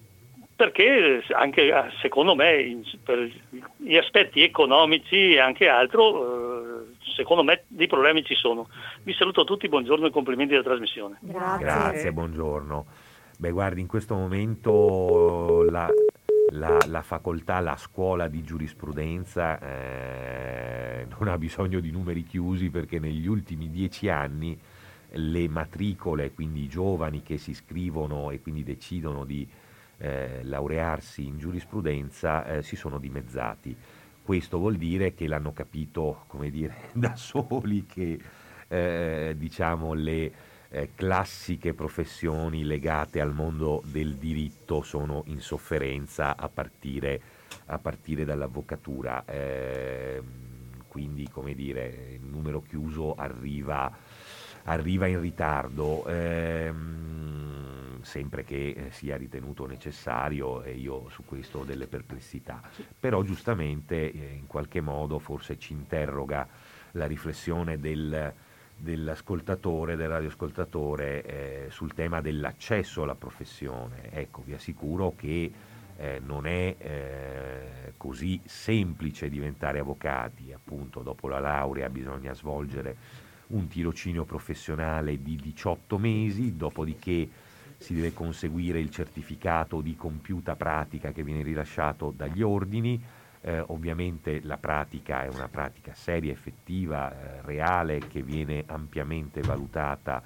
perché anche eh, secondo me per gli aspetti economici e anche altro, eh, secondo me dei problemi ci sono. Vi saluto a tutti, buongiorno e complimenti della trasmissione. Grazie, buongiorno. Beh, guardi, in questo momento la, la- la facoltà, la scuola di giurisprudenza eh, non ha bisogno di numeri chiusi perché negli ultimi dieci anni le matricole, quindi i giovani che si iscrivono e quindi decidono di eh, laurearsi in giurisprudenza eh, si sono dimezzati. Questo vuol dire che l'hanno capito, come dire, da soli che eh, diciamo le eh, classiche professioni legate al mondo del diritto sono in sofferenza a partire, a partire dall'avvocatura. Eh, quindi, come dire, il numero chiuso arriva, arriva in ritardo. Ehm, sempre che eh, sia ritenuto necessario e io su questo ho delle perplessità. Però giustamente eh, in qualche modo forse ci interroga la riflessione del, dell'ascoltatore, del radioascoltatore eh, sul tema dell'accesso alla professione. Ecco, vi assicuro che eh, non è eh, così semplice diventare avvocati, appunto dopo la laurea bisogna svolgere un tirocinio professionale di 18 mesi, dopodiché si deve conseguire il certificato di compiuta pratica che viene rilasciato dagli ordini, eh, ovviamente la pratica è una pratica seria, effettiva, eh, reale, che viene ampiamente valutata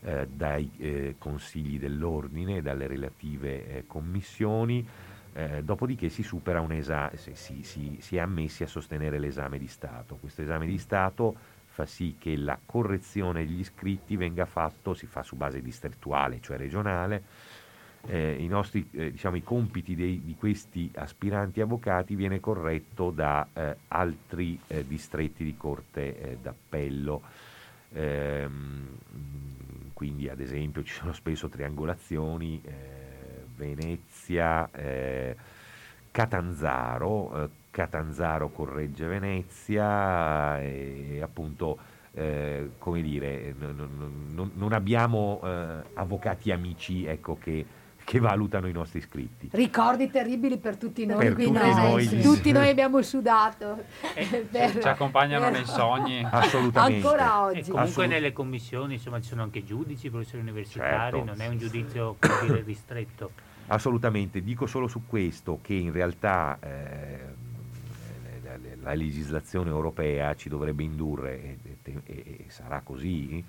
eh, dai eh, consigli dell'ordine, dalle relative eh, commissioni, eh, dopodiché si esame, si, si, si è ammessi a sostenere l'esame di Stato. Questo esame di Stato fa sì che la correzione degli iscritti venga fatto, si fa su base distrettuale, cioè regionale, eh, i nostri eh, diciamo, i compiti dei, di questi aspiranti avvocati viene corretto da eh, altri eh, distretti di corte eh, d'appello. Ehm, quindi ad esempio ci sono spesso triangolazioni, eh, Venezia, Catanzaro, Catanzaro corregge Venezia e appunto come dire, non, non, non abbiamo avvocati amici ecco, che che valutano i nostri iscritti. Ricordi terribili per tutti noi. Per tutti, noi, sì. tutti noi abbiamo sudato. Eh, per, ci accompagnano per... nei sogni. Assolutamente. Ancora oggi. E comunque Assolut- nelle commissioni insomma, ci sono anche giudici, professori universitari, certo. non è un giudizio dire, ristretto. Assolutamente, dico solo su questo che in realtà eh, la, la, legislazione europea ci dovrebbe indurre, e, e, e sarà così,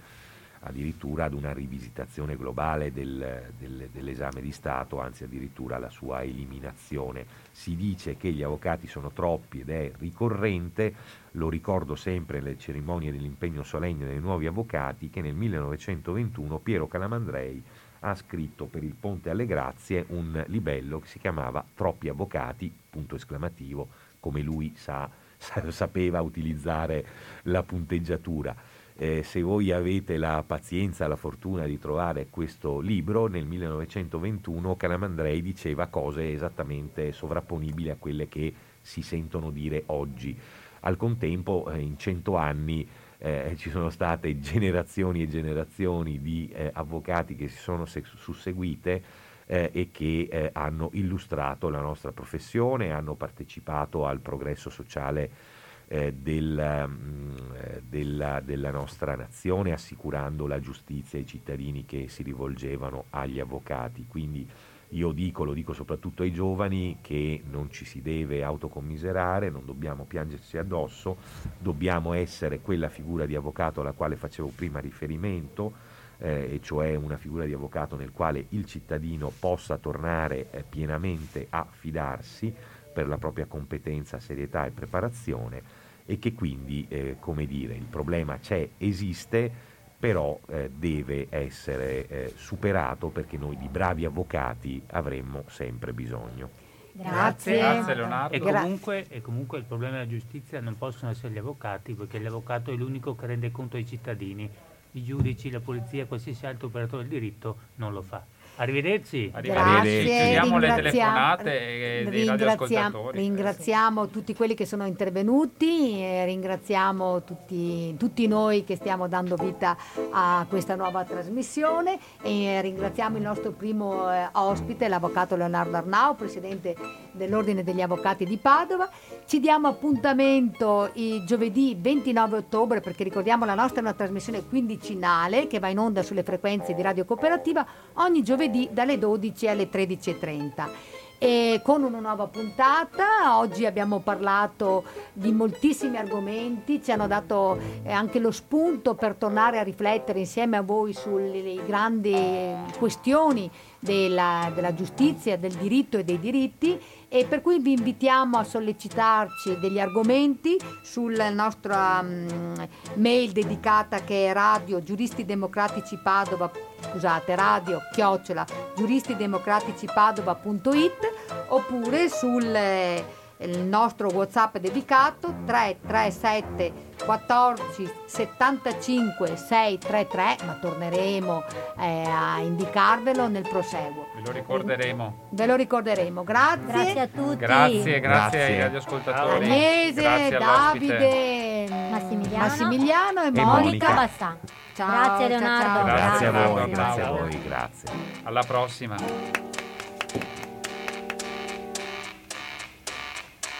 addirittura ad una rivisitazione globale del, del, dell'esame di Stato, anzi addirittura alla sua eliminazione. Si dice che gli avvocati sono troppi ed è ricorrente, lo ricordo sempre nelle cerimonie dell'impegno solenne dei nuovi avvocati, che nel 1921 Piero Calamandrei ha scritto per il Ponte alle Grazie un libello che si chiamava Troppi avvocati, punto esclamativo, come lui sa, sapeva utilizzare la punteggiatura eh, se voi avete la pazienza, la fortuna di trovare questo libro, nel 1921 Calamandrei diceva cose esattamente sovrapponibili a quelle che si sentono dire oggi. Al contempo, eh, in cento anni, eh, ci sono state generazioni e generazioni di eh, avvocati che si sono se- susseguite eh, e che eh, hanno illustrato la nostra professione, hanno partecipato al progresso sociale eh, del, mm, eh, della, della, nostra nazione, assicurando la giustizia ai cittadini che si rivolgevano agli avvocati. Quindi io dico, lo dico soprattutto ai giovani, che non ci si deve autocommiserare, non dobbiamo piangersi addosso, dobbiamo essere quella figura di avvocato alla quale facevo prima riferimento, eh, e cioè una figura di avvocato nel quale il cittadino possa tornare eh, pienamente a fidarsi per la propria competenza, serietà e preparazione e che quindi, eh, come dire, il problema c'è, esiste, però eh, deve essere eh, superato perché noi di bravi avvocati avremmo sempre bisogno. Grazie. Grazie Leonardo. E comunque, e comunque, il problema della giustizia non possono essere gli avvocati perché l'avvocato è l'unico che rende conto ai cittadini. I giudici, la polizia, qualsiasi altro operatore del diritto non lo fa. Arrivederci. Grazie, Chiudiamo le telefonate dei ringraziamo, ringraziamo tutti quelli che sono intervenuti, ringraziamo tutti, tutti, noi che stiamo dando vita a questa nuova trasmissione e ringraziamo il nostro primo eh, ospite, l'avvocato Leonardo Arnau, presidente dell'Ordine degli Avvocati di Padova. Ci diamo appuntamento giovedì 29 ottobre perché ricordiamo la nostra è una trasmissione quindicinale che va in onda sulle frequenze di Radio Cooperativa ogni giovedì dalle 12 alle 13.30. e con una nuova puntata. Oggi abbiamo parlato di moltissimi argomenti, ci hanno dato eh, anche lo spunto per tornare a riflettere insieme a voi sulle grandi questioni della, della giustizia, del diritto e dei diritti e per cui vi invitiamo a sollecitarci degli argomenti sulla nostra um, mail dedicata che è radio giuristi democratici Padova scusate radio chiocciola giuristidemocraticipadova.it oppure sul eh, il nostro whatsapp dedicato 337 14 75 633 ma torneremo eh, a indicarvelo nel proseguo. Ve lo ricorderemo. Ve lo ricorderemo. Grazie. Grazie a tutti. Grazie grazie, grazie. ai radioascoltatori Agnese Davide Massimiliano, Massimiliano e, e Monica, Monica. Ciao, grazie Leonardo ciao, ciao. grazie a voi grazie a voi grazie. Alla prossima